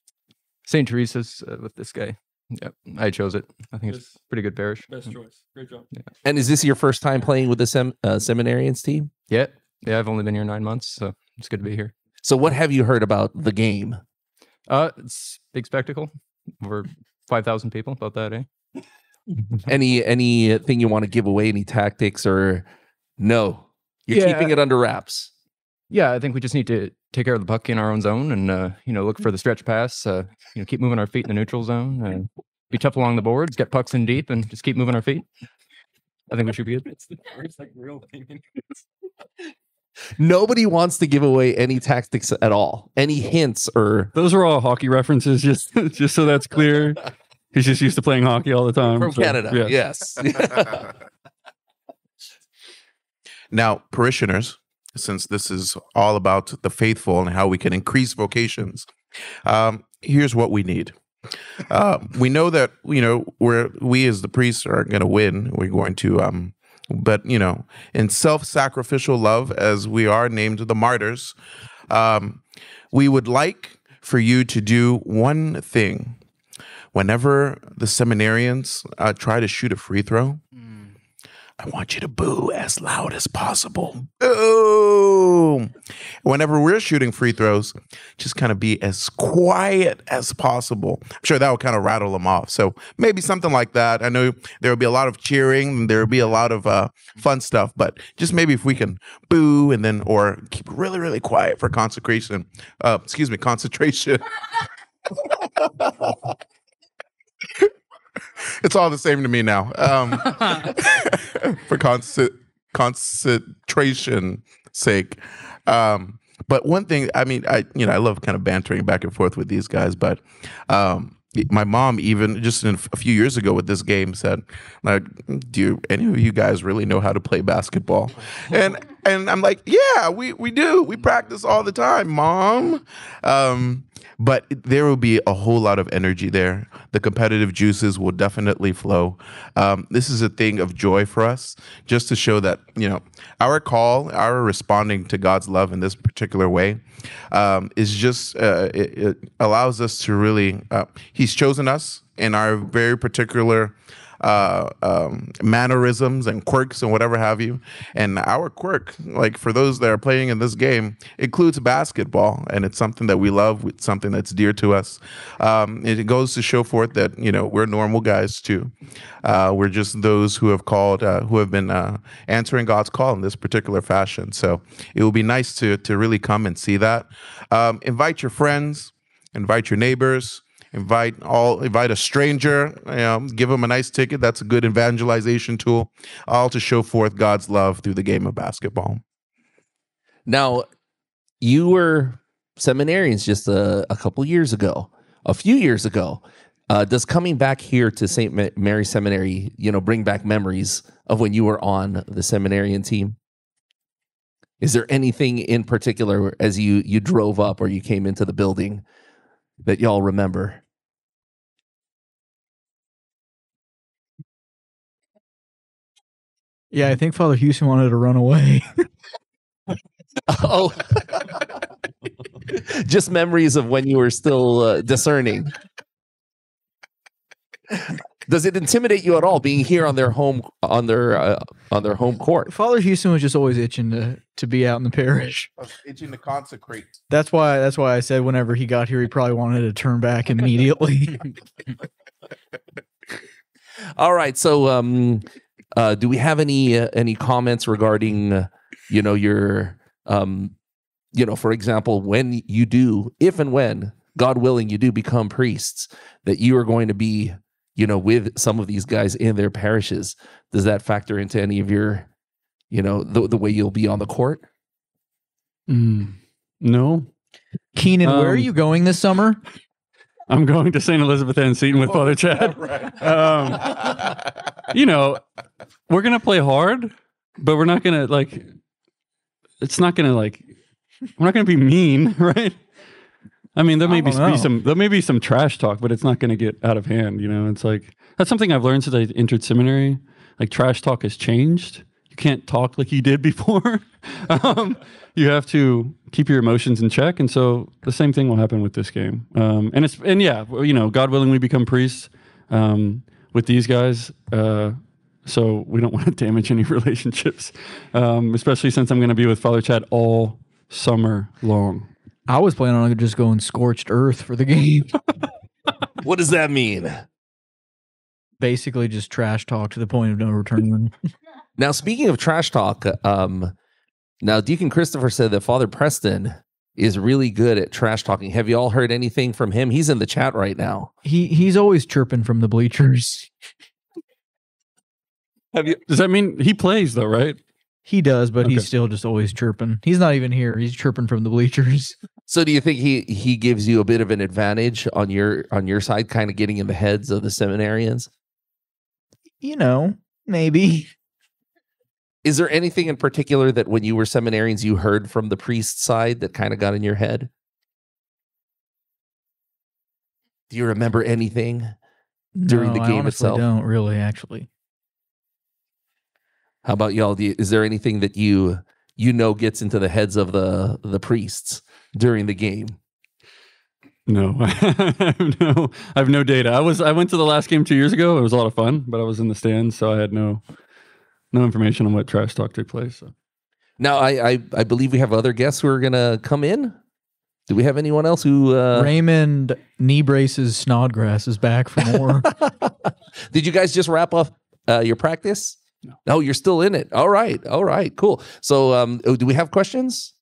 R: St. Teresa's uh, with this guy. Yep, I chose it. I think it's a pretty good parish.
O: Best choice. Great job.
R: Yeah.
A: And is this your first time playing with the sem- uh, seminarians team?
R: Yeah, yeah. I've only been here nine months, so it's good to be here.
A: So, what have you heard about the game?
R: Uh, it's big spectacle. Over five thousand people. About that, eh?
A: any anything you want to give away? Any tactics or no? You're
R: Yeah.
A: keeping it under wraps.
R: Yeah, I think we just need to take care of the puck in our own zone, and uh, you know, look for the stretch pass. Uh, you know, keep moving our feet in the neutral zone. And be tough along the boards. Get pucks in deep, and just keep moving our feet. I think we should be good.
O: It's like real opinion.
A: Nobody wants to give away any tactics at all. Any hints or
P: Those are all hockey references, just just so that's clear. He's just used to playing hockey all the time.
A: from
P: so,
A: Canada?
P: yeah.
A: Yes.
B: Now, parishioners, since this is all about the faithful and how we can increase vocations, um, here's what we need. Uh, we know that you know we're we as the priests are going to win. We're going to, um, but you know, in self-sacrificial love, as we are named the martyrs, um, we would like for you to do one thing. Whenever the seminarians uh, try to shoot a free throw, I want you to boo as loud as possible. Boo! Whenever we're shooting free throws, just kind of be as quiet as possible. I'm sure that will kind of rattle them off. So maybe something like that. I know there will be a lot of cheering there will be a lot of uh, fun stuff, but just maybe if we can boo and then, or keep really, really quiet for consecration. Uh, excuse me, concentration. it's all the same to me now. Um, for concent- concentration sake. Um, but one thing, I mean, I you know, I love kind of bantering back and forth with these guys, but um, my mom even just in a few years ago with this game said, like, do you, any of you guys really know how to play basketball? And and I'm like, yeah, we we do. We practice all the time, mom. Um, but there will be a whole lot of energy there. The competitive juices will definitely flow. Um, this is a thing of joy for us, just to show that you know our call, our responding to God's love in this particular way, um, is just uh, it, it allows us to really. Uh, he's chosen us in our very particular uh, um, mannerisms and quirks and whatever have you. And our quirk, like for those that are playing in this game, includes basketball, and it's something that we love. It's something that's dear to us. Um, it goes to show forth that you know we're normal guys too. Uh, we're just those who have called, uh, who have been uh, answering God's call in this particular fashion. So it will be nice to to really come and see that. Um, invite your friends, invite your neighbors invite all invite a stranger you know, give them a nice ticket that's a good evangelization tool all to show forth god's love through the game of basketball
A: Now, you were seminarians just a, a couple years ago, a few years ago. Uh, does coming back here to St. Ma- Mary Seminary, you know, bring back memories of when you were on the seminarian team? Is there anything in particular as you you drove up or you came into the building that y'all remember?
F: Yeah, I think Father Houston wanted to run away.
A: oh, just memories of when you were still uh, discerning. Does it intimidate you at all being here on their home on their uh, on their home court?
F: Father Houston was just always itching to to be out in the parish.
B: itching to consecrate
F: That's why that's why I said whenever he got here, he probably wanted to turn back immediately.
A: All right. So, um, uh, do we have any uh, any comments regarding, uh, you know, your, um, you know, for example, when you do, if and when God willing, you do become priests, that you are going to be, you know, with some of these guys in their parishes. Does that factor into any of your, you know, the the way you'll be on the court?
P: Mm, no.
F: Keenan, where are
P: Um,
F: you going this summer?
P: I'm going to St. Elizabeth Ann Seton with Father Chad. Um, you know, we're gonna play hard, but we're not gonna like. It's not gonna like. We're not gonna be mean, right? I mean, there may be, be some there may be some trash talk, but it's not gonna get out of hand. You know, it's like that's something I've learned since I entered seminary. Like trash talk has changed. You can't talk like you did before. um, you have to keep your emotions in check, and so the same thing will happen with this game. Um, and it's and yeah, you know, God willing, we become priests um, with these guys. Uh, so we don't want to damage any relationships, um, especially since I'm going to be with Father Chad all summer long.
F: I was planning on just going scorched earth for the game.
A: What does that mean?
F: Basically, just trash talk to the point of no return.
A: Now, speaking of trash talk, um, now Deacon Christopher said that Father Preston is really good at trash talking. Have you all heard anything from him? He's in the chat right now.
F: he he's always chirping from the bleachers.
A: Have you?
P: Does that mean he plays though? Right?
F: He does, but
P: Okay.
F: he's still just always chirping. He's not even here. He's chirping from the bleachers.
A: So, do you think he he gives you a bit of an advantage on your on your side, kind of getting in the heads of the seminarians?
F: You know, maybe.
A: Is there anything in particular that when you were seminarians you heard from the priest side that kind of got in your head? Do you remember anything during the
F: No, I
A: game
F: honestly
A: itself?
F: I don't really actually.
A: How about y'all? Do you, is there anything that you you know gets into the heads of the the priests during the game?
P: No, I have no, I have no data. I was I went to the last game two years ago. It was a lot of fun, but I was in the stands, so I had no no information on what trash talk took place. So.
A: Now, I, I I believe we have other guests who are gonna come in. Do we have anyone else who? Uh,
F: Raymond knee braces Snodgrass is back for more.
A: Did you guys just wrap up uh, your practice? No. Oh, you're still in it. All right. All right. Cool. So, um, oh, do we have questions?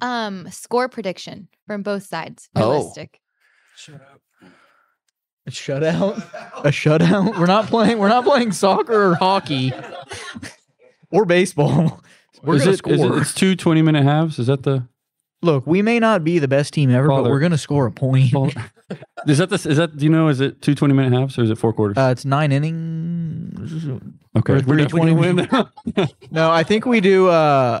H: Um, score prediction from both sides. Realistic.
A: Oh.
H: Shut up.
F: A shutout? A shutout? We're not playing. We're not playing soccer or hockey or baseball. We're
P: is
F: gonna
P: it, is it-
F: score.
P: it's two 20 minute halves. Is that the?
F: Look, we may not be the best team ever, but we're gonna score a point.
P: Is that this? Is that? Do you know? Is it two 20 minute halves or is it four quarters?
F: Uh, it's nine innings.
P: Okay, we're
F: three
P: gonna
F: 20
P: win.
F: no, I think we do. Uh,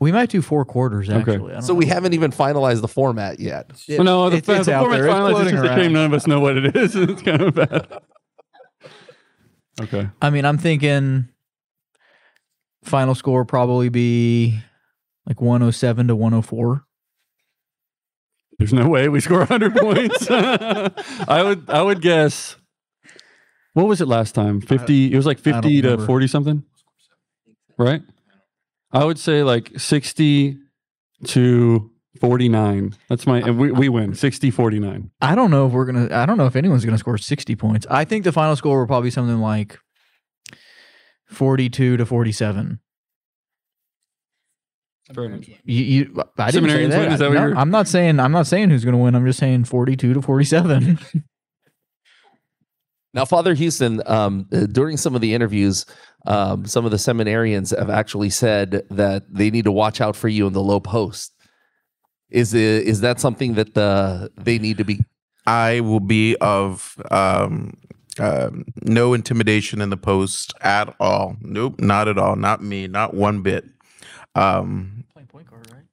F: we might do four quarters. Actually, I don't
A: So we haven't even finalized the format yet.
P: Well, no, the,
F: it's-
P: fa-
F: it's
P: the
F: out
P: format's
F: there.
P: Finalized. It's
F: floating
P: just
F: around.
P: shame none of us know what it is. It's kind of bad. Okay.
F: I mean, I'm thinking final score probably be like 107 to 104.
P: There's no way we score 100 points. I would I would guess. What was it last time? 50. It was like 50 to
F: remember.
P: 40 something. Right? I would say like 60 to 49. That's my and we, we win 60 49.
F: I don't know if we're gonna. I don't know if anyone's gonna score 60 points. I think the final score will probably be something like 42 to 47.
P: Fair enough.
F: You, you I didn't say
P: Seminarians
F: that.
P: win? Is that what
F: No,
P: you're-
F: I'm not saying. I'm not saying who's gonna win. I'm just saying 42 to 47.
A: Now, Father Houston, um, uh, during some of the interviews, um, some of the seminarians have actually said that they need to watch out for you in the low post. Is it, is that something that uh, they need to be?
B: I will be of um, um, no intimidation in the post at all. Nope, not at all. Not me. Not one bit. Um,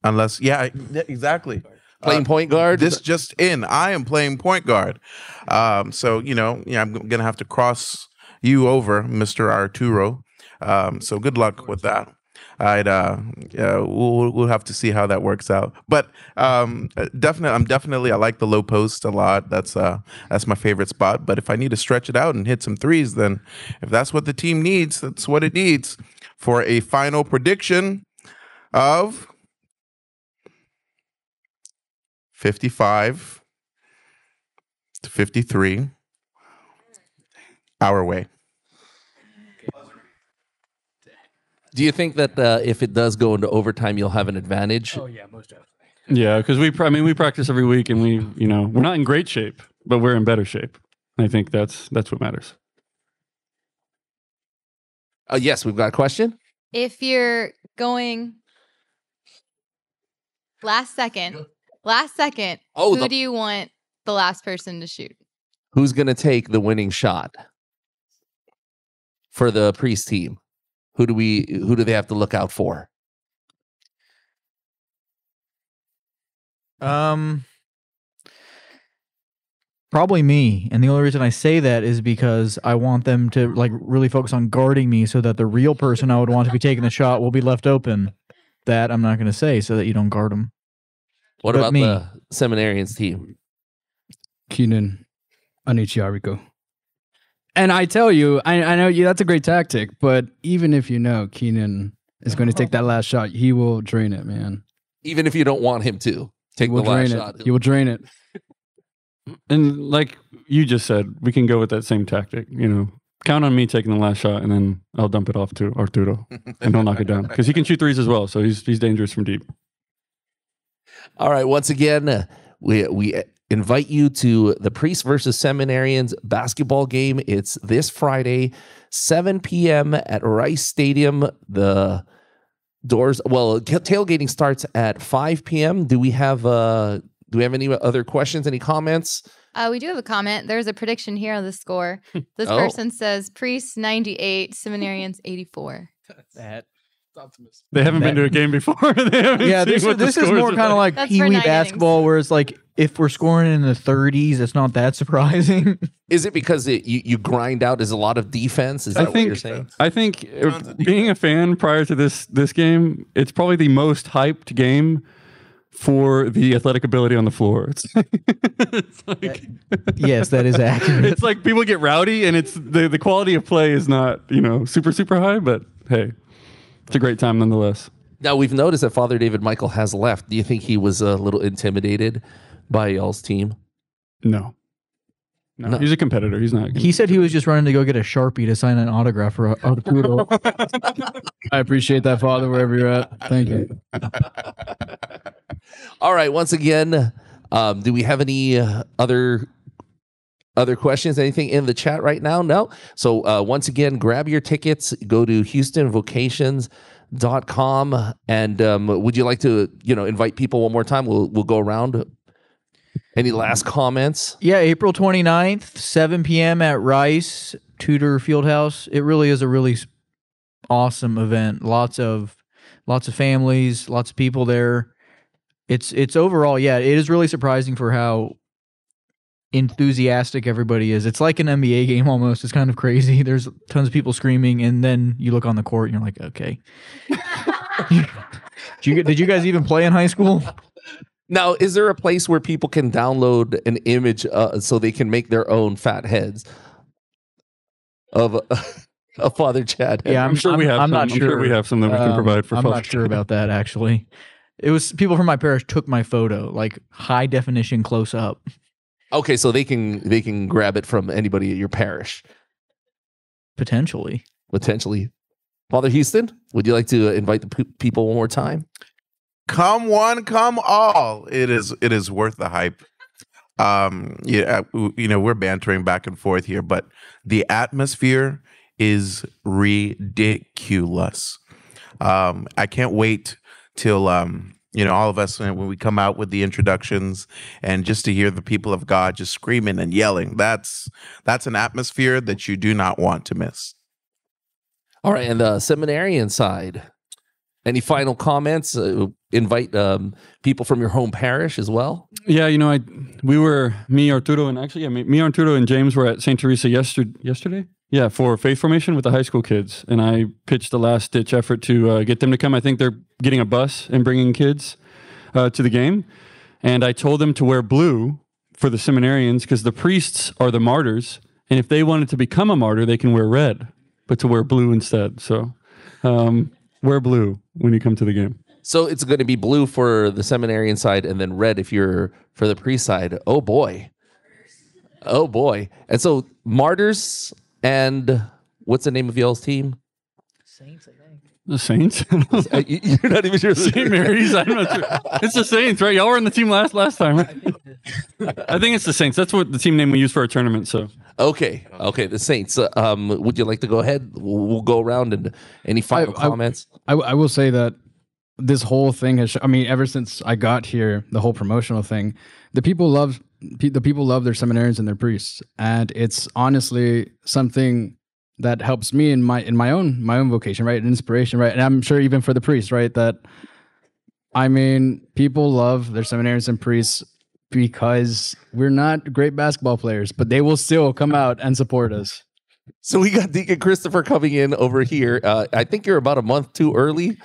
B: Unless, yeah, I- yeah, exactly.
A: Playing point guard?
B: This just in. I am playing point guard. Um, so you know, yeah, I'm gonna have to cross you over, Mister Arturo. Um, so good luck with that. I'd uh, we'll we'll have to see how that works out. But um, definitely, I'm definitely I like the low post a lot. That's uh, that's my favorite spot. But if I need to stretch it out and hit some threes, then if that's what the team needs, that's what it needs for a final prediction of 55 to 53 our way.
A: Do you think that uh, if it does go into overtime, you'll have an advantage?
K: Oh yeah, most definitely.
P: Yeah, because we, I mean, we practice every week, and we, you know, we're not in great shape, but we're in better shape. I think that's that's what matters.
A: Uh, yes, we've got a question.
H: If you're going last second, last second,
A: Oh,
H: who
A: the-
H: do you want the last person to shoot?
A: Who's going to take the winning shot for the priest team? Who do we? Who do they have to look out for?
F: Um, probably me. And the only reason I say that is because I want them to like really focus on guarding me, so that the real person I would want to be taking the shot will be left open. That I'm not going to say, so that you don't guard them.
A: What
F: But
A: about
F: me.
A: the seminarians team?
E: Keenan Anichiariko. And I tell you, I, I know you that's a great tactic, but even if you know Keenan is going to take that last shot, he will drain it, man.
A: Even if you don't want him to take
E: he will
A: the last
E: drain
A: shot.
E: it. He will drain it.
P: And like you just said, we can go with that same tactic. You know, count on me taking the last shot, and then I'll dump it off to Arturo, and he'll knock it down because he can shoot threes as well. So he's he's dangerous from deep.
A: All right. Once again, uh, we we invite you to the Priest versus Seminarians basketball game. It's this Friday, 7 p.m. at Rice Stadium. The doors, well, tailgating starts at 5 p.m. Do we have uh do we have any other questions? Any comments?
H: Uh, we do have a comment. There's a prediction here on the score. This
A: Oh.
H: person says priests 98, seminarians 84.
F: That
P: They haven't been to a game before.
F: Yeah, this is this is more kind of like
H: That's
F: Pee Wee
H: nine innings.
F: basketball, where it's like if we're scoring in the 30s, it's not that surprising.
A: Is it because it, you, you grind out as a lot of defense? Is that
P: I
A: what
P: think
A: you're saying?
P: I think uh, being a fan prior to this this game, it's probably the most hyped game for the athletic ability on the floor. It's, it's like
F: yes, that is accurate.
P: it's like people get rowdy, and it's the the quality of play is not you know super super high, but hey, it's a great time nonetheless.
A: Now we've noticed that Father David Michael has left. Do you think he was a little intimidated by y'all's team?
P: No. No, he's a competitor. He's not.
F: He said he was just running to go get a sharpie to sign an autograph for Arturo.
E: I appreciate that, Father, wherever you're at. Thank you.
A: All right. Once again, um, do we have any uh, other other questions? Anything in the chat right now? No. So uh, once again, grab your tickets. Go to HoustonVocations.com. And um, would you like to, you know, invite people one more time? We'll we'll go around. Any last comments?
F: Yeah, April 29th, 7 p.m. at Rice Tudor Fieldhouse. It really is a really awesome event. Lots of lots of families, lots of people there. It's it's overall, yeah, it is really surprising for how enthusiastic everybody is. It's like an NBA game almost. It's kind of crazy. There's tons of people screaming and then you look on the court and you're like, "Okay." did, you, did you guys even play in high school?
A: Now, is there a place where people can download an image uh, so they can make their own fat heads of a, a Father Chad? head?
F: Yeah, I'm,
P: sure we have
F: I'm
P: some-
F: not
P: I'm
F: sure.
P: sure we have some that we can provide for
F: I'm
P: Father
F: not sure about that actually. It was people from my parish took my photo, like high definition close up.
A: Okay, so they can they can grab it from anybody at your parish.
F: Potentially.
A: Potentially, Father Houston, would you like to invite the pe- people one more time?
B: come one come all. It is it is worth the hype. Um yeah uh, you know we're bantering back and forth here but the atmosphere is ridiculous. Um i can't wait till um you know all of us when when we come out with the introductions and just to hear the people of god just screaming and yelling that's that's an atmosphere that you do not want to miss
A: All right, and the seminarian side. Any final comments? Uh, invite um, people from your home parish as well.
P: Yeah, you know, I we were me, Arturo, and actually, yeah, me, me, Arturo, and James were at St. Teresa yesterday. Yesterday, yeah, for faith formation with the high school kids, and I pitched the last ditch effort to uh, get them to come. I think they're getting a bus and bringing kids uh, to the game, and I told them to wear blue for the seminarians because the priests are the martyrs, and if they wanted to become a martyr, they can wear red, but to wear blue instead. So, um, wear blue when you come to the game.
A: So it's going to be blue for the seminarian side, and then red if you're for the priest side. Oh boy, oh boy! And so martyrs and what's the name of y'all's team? Saints, I think.
P: The Saints.
A: Uh, you- You're not even sure.
P: St. Mary's. I'm not sure. It's the Saints, right? Y'all were on the team last last time. Right? I think it's the Saints. That's what the team name we use for our tournament. So
A: Okay, okay. The Saints. Uh, um, would you like to go ahead? We'll, we'll go around and any final
E: I-
A: comments.
E: I, I will say that this whole thing has. I mean, ever since I got here, the whole promotional thing, the people love pe- the people love their seminarians and their priests, and it's honestly something that helps me in my in my own my own vocation, right? An inspiration, right? And I'm sure even for the priests, right? That I mean, people love their seminarians and priests because we're not great basketball players, but they will still come out and support us.
A: So we got Deacon Christopher coming in over here. Uh, I think you're about a month too early.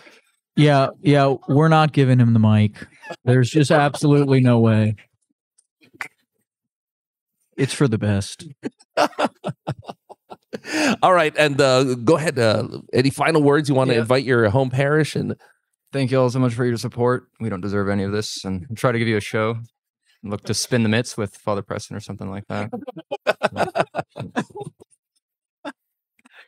F: Yeah, yeah, we're not giving him the mic. There's just absolutely no way. It's for the best.
A: All right, and uh, go ahead. Uh, any final words you want to
R: Yeah.
A: invite your home parish and
R: Thank you all so much for your support. We don't deserve any of this, and we'll try to give you a show. Look to spin the mitts with Father Preston or something like that.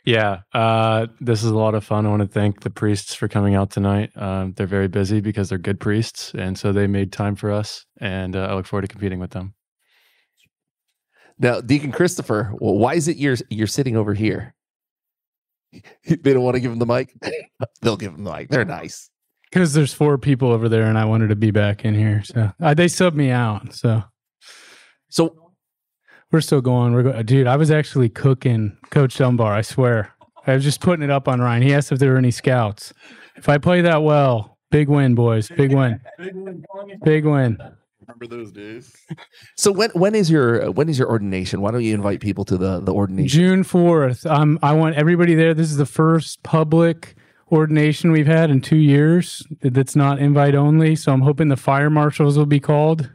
N: Yeah, uh, this is a lot of fun. I want to thank the priests for coming out tonight. Um, they're very busy because they're good priests, and so they made time for us. And uh, I look forward to competing with them.
A: Now, Deacon Christopher? Well, why is it you're you're sitting over here? They don't want to give him the mic. They'll give him the mic. They're nice.
D: Because there's four people over there, and I wanted to be back in here, so uh, they subbed me out. So,
A: so
D: we're still going. We're go- dude. I was actually cooking Coach Dunbar. I swear. I was just putting it up on Ryan. He asked if there were any scouts. If I play that well, big win, boys. Big win. Big win.
B: Remember those days
A: So when when is your when is your ordination? Why don't you invite people to the the ordination?
D: June fourth. Um, I want everybody there. This is the first public ordination we've had in two years. That's not invite only. So I'm hoping the fire marshals will be called.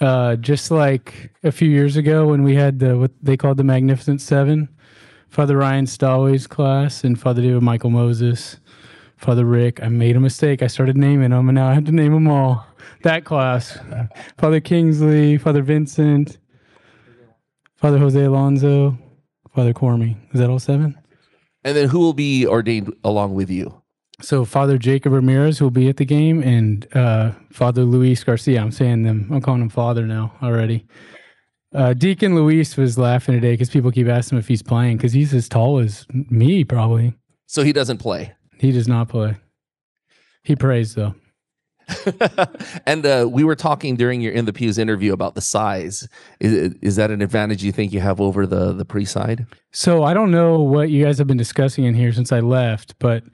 D: Uh, just like a few years ago when we had the what they called the Magnificent Seven. Father Ryan Stallway's class, and Father David Michael Moses, Father Rick. I made a mistake. I started naming them, and now I have to name them all. That class, Father Kingsley, Father Vincent, Father Jose Alonso, Father Cormy. Is that all seven?
A: And then who will be ordained along with you?
D: So Father Jacob Ramirez will be at the game, and uh, Father Luis Garcia. I'm saying them. I'm calling him Father now already. Uh, Deacon Luis was laughing today because people keep asking him if he's playing because he's as tall as me, probably.
A: So he doesn't play.
D: He does not play. He prays though.
A: and uh, we were talking during your in the pews interview about the size. Is, is that an advantage you think you have over the the pre side?
D: So I don't know what you guys have been discussing in here since I left, but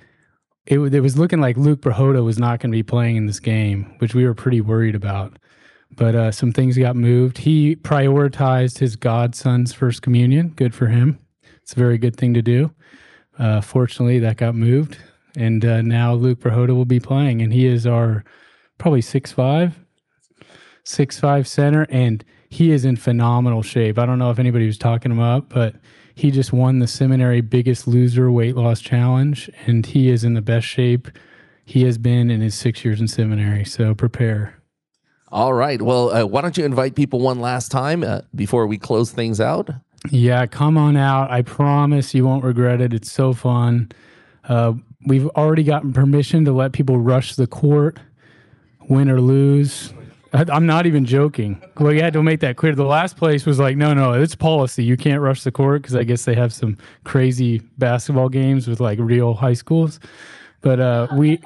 D: it, it was looking like Luke Brahota was not going to be playing in this game, which we were pretty worried about. But uh, some things got moved. He prioritized his godson's first communion. Good for him. It's a very good thing to do. Uh, fortunately, that got moved, and uh, now Luke Brahota will be playing, and he is our probably six five, six five center, and he is in phenomenal shape. I don't know if anybody was talking him up, but he just won the seminary biggest loser weight loss challenge, and he is in the best shape he has been in his six years in seminary. So prepare.
A: All right. Well, uh, why don't you invite people one last time uh, before we close things out?
D: Yeah, come on out. I promise you won't regret it. It's so fun. Uh, we've already gotten permission to let people rush the court, win or lose. I'm not even joking. We had to make that clear. The last place was like, no, no, it's policy. You can't rush the court because I guess they have some crazy basketball games with like real high schools. But uh, we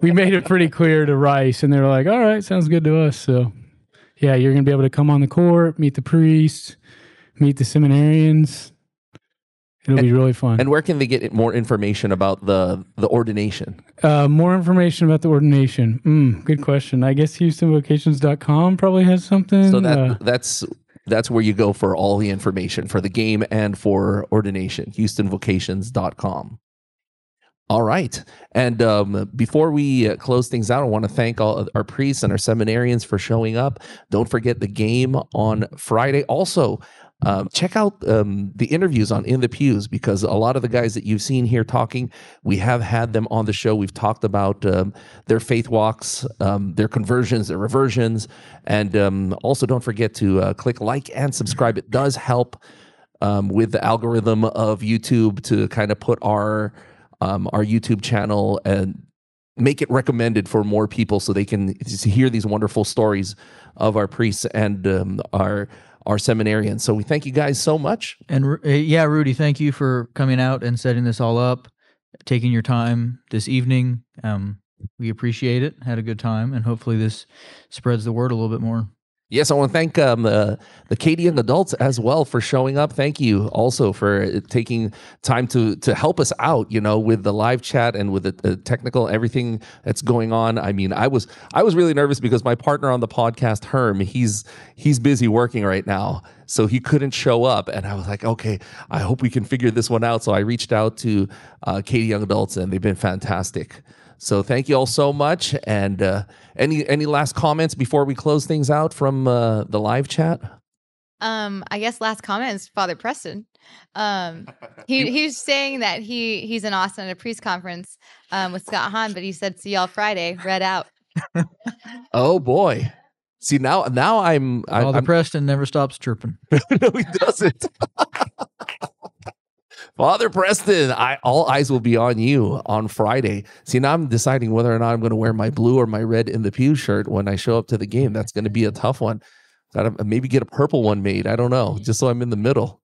D: we made it pretty clear to Rice, and they were like, all right, sounds good to us. So yeah, you're gonna be able to come on the court, meet the priests, meet the seminarians. It'll be really fun.
A: And where can they get more information about the the ordination?
D: Uh, more information about the ordination. Mm, good question. I guess HoustonVocations.com probably has something.
A: So that
D: uh,
A: that's that's where you go for all the information for the game and for ordination. HoustonVocations.com. All right. And um, before we uh, close things out, I want to thank all our priests and our seminarians for showing up. Don't forget the game on Friday. Also, um, check out um, the interviews on In the Pews because a lot of the guys that you've seen here talking, we have had them on the show. We've talked about um, their faith walks, um, their conversions, their reversions. And um, also, don't forget to uh, click like and subscribe. It does help um, with the algorithm of YouTube to kind of put our our YouTube channel and make it recommended for more people so they can hear these wonderful stories of our priests and um, our our seminarians. So we thank you guys so much.
F: And uh, yeah, Rudy, thank you for coming out and setting this all up, taking your time this evening. Um, we appreciate it. Had a good time, and hopefully this spreads the word a little bit more.
A: Yes, I want to thank um, the the Katy young adults as well for showing up. Thank you also for taking time to to help us out. You know, with the live chat and with the, the technical everything that's going on. I mean, I was I was really nervous because my partner on the podcast, Herm, he's he's busy working right now, so he couldn't show up. And I was like, okay, I hope we can figure this one out. So I reached out to uh, Katy Young Adults, and they've been fantastic. So thank you all so much. And uh, any any last comments before we close things out from uh, the live chat?
H: Um, I guess last comment is Father Preston. Um, he he's saying that he he's in Austin at a priest conference um, with Scott Hahn, but he said see y'all Friday. Read out.
A: Oh boy. See now now I'm I,
F: Father
A: I'm
F: Preston never stops chirping.
A: no, he doesn't. Father Preston, I all eyes will be on you on Friday. See, now I'm deciding whether or not I'm going to wear my blue or my red in the pew shirt when I show up to the game. That's going to be a tough one. Gotta maybe get a purple one made. I don't know, mm. just so I'm in the middle.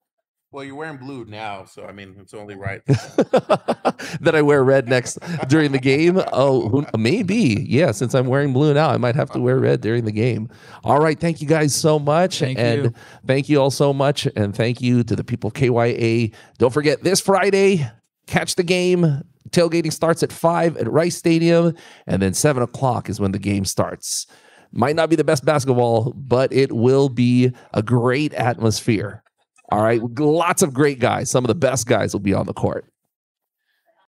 B: Well, you're wearing blue now, so I mean, it's only right.
A: that I wear red next during the game. Oh, maybe. Yeah, since I'm wearing blue now, I might have to wear red during the game. All right. Thank you guys so much.
F: Thank
A: and
F: you.
A: thank you all so much. And thank you to the people of KYA. Don't forget this Friday, catch the game. Tailgating starts at five at Rice Stadium, and then seven o'clock is when the game starts. Might not be the best basketball, but it will be a great atmosphere. All right. Lots of great guys. Some of the best guys will be on the court.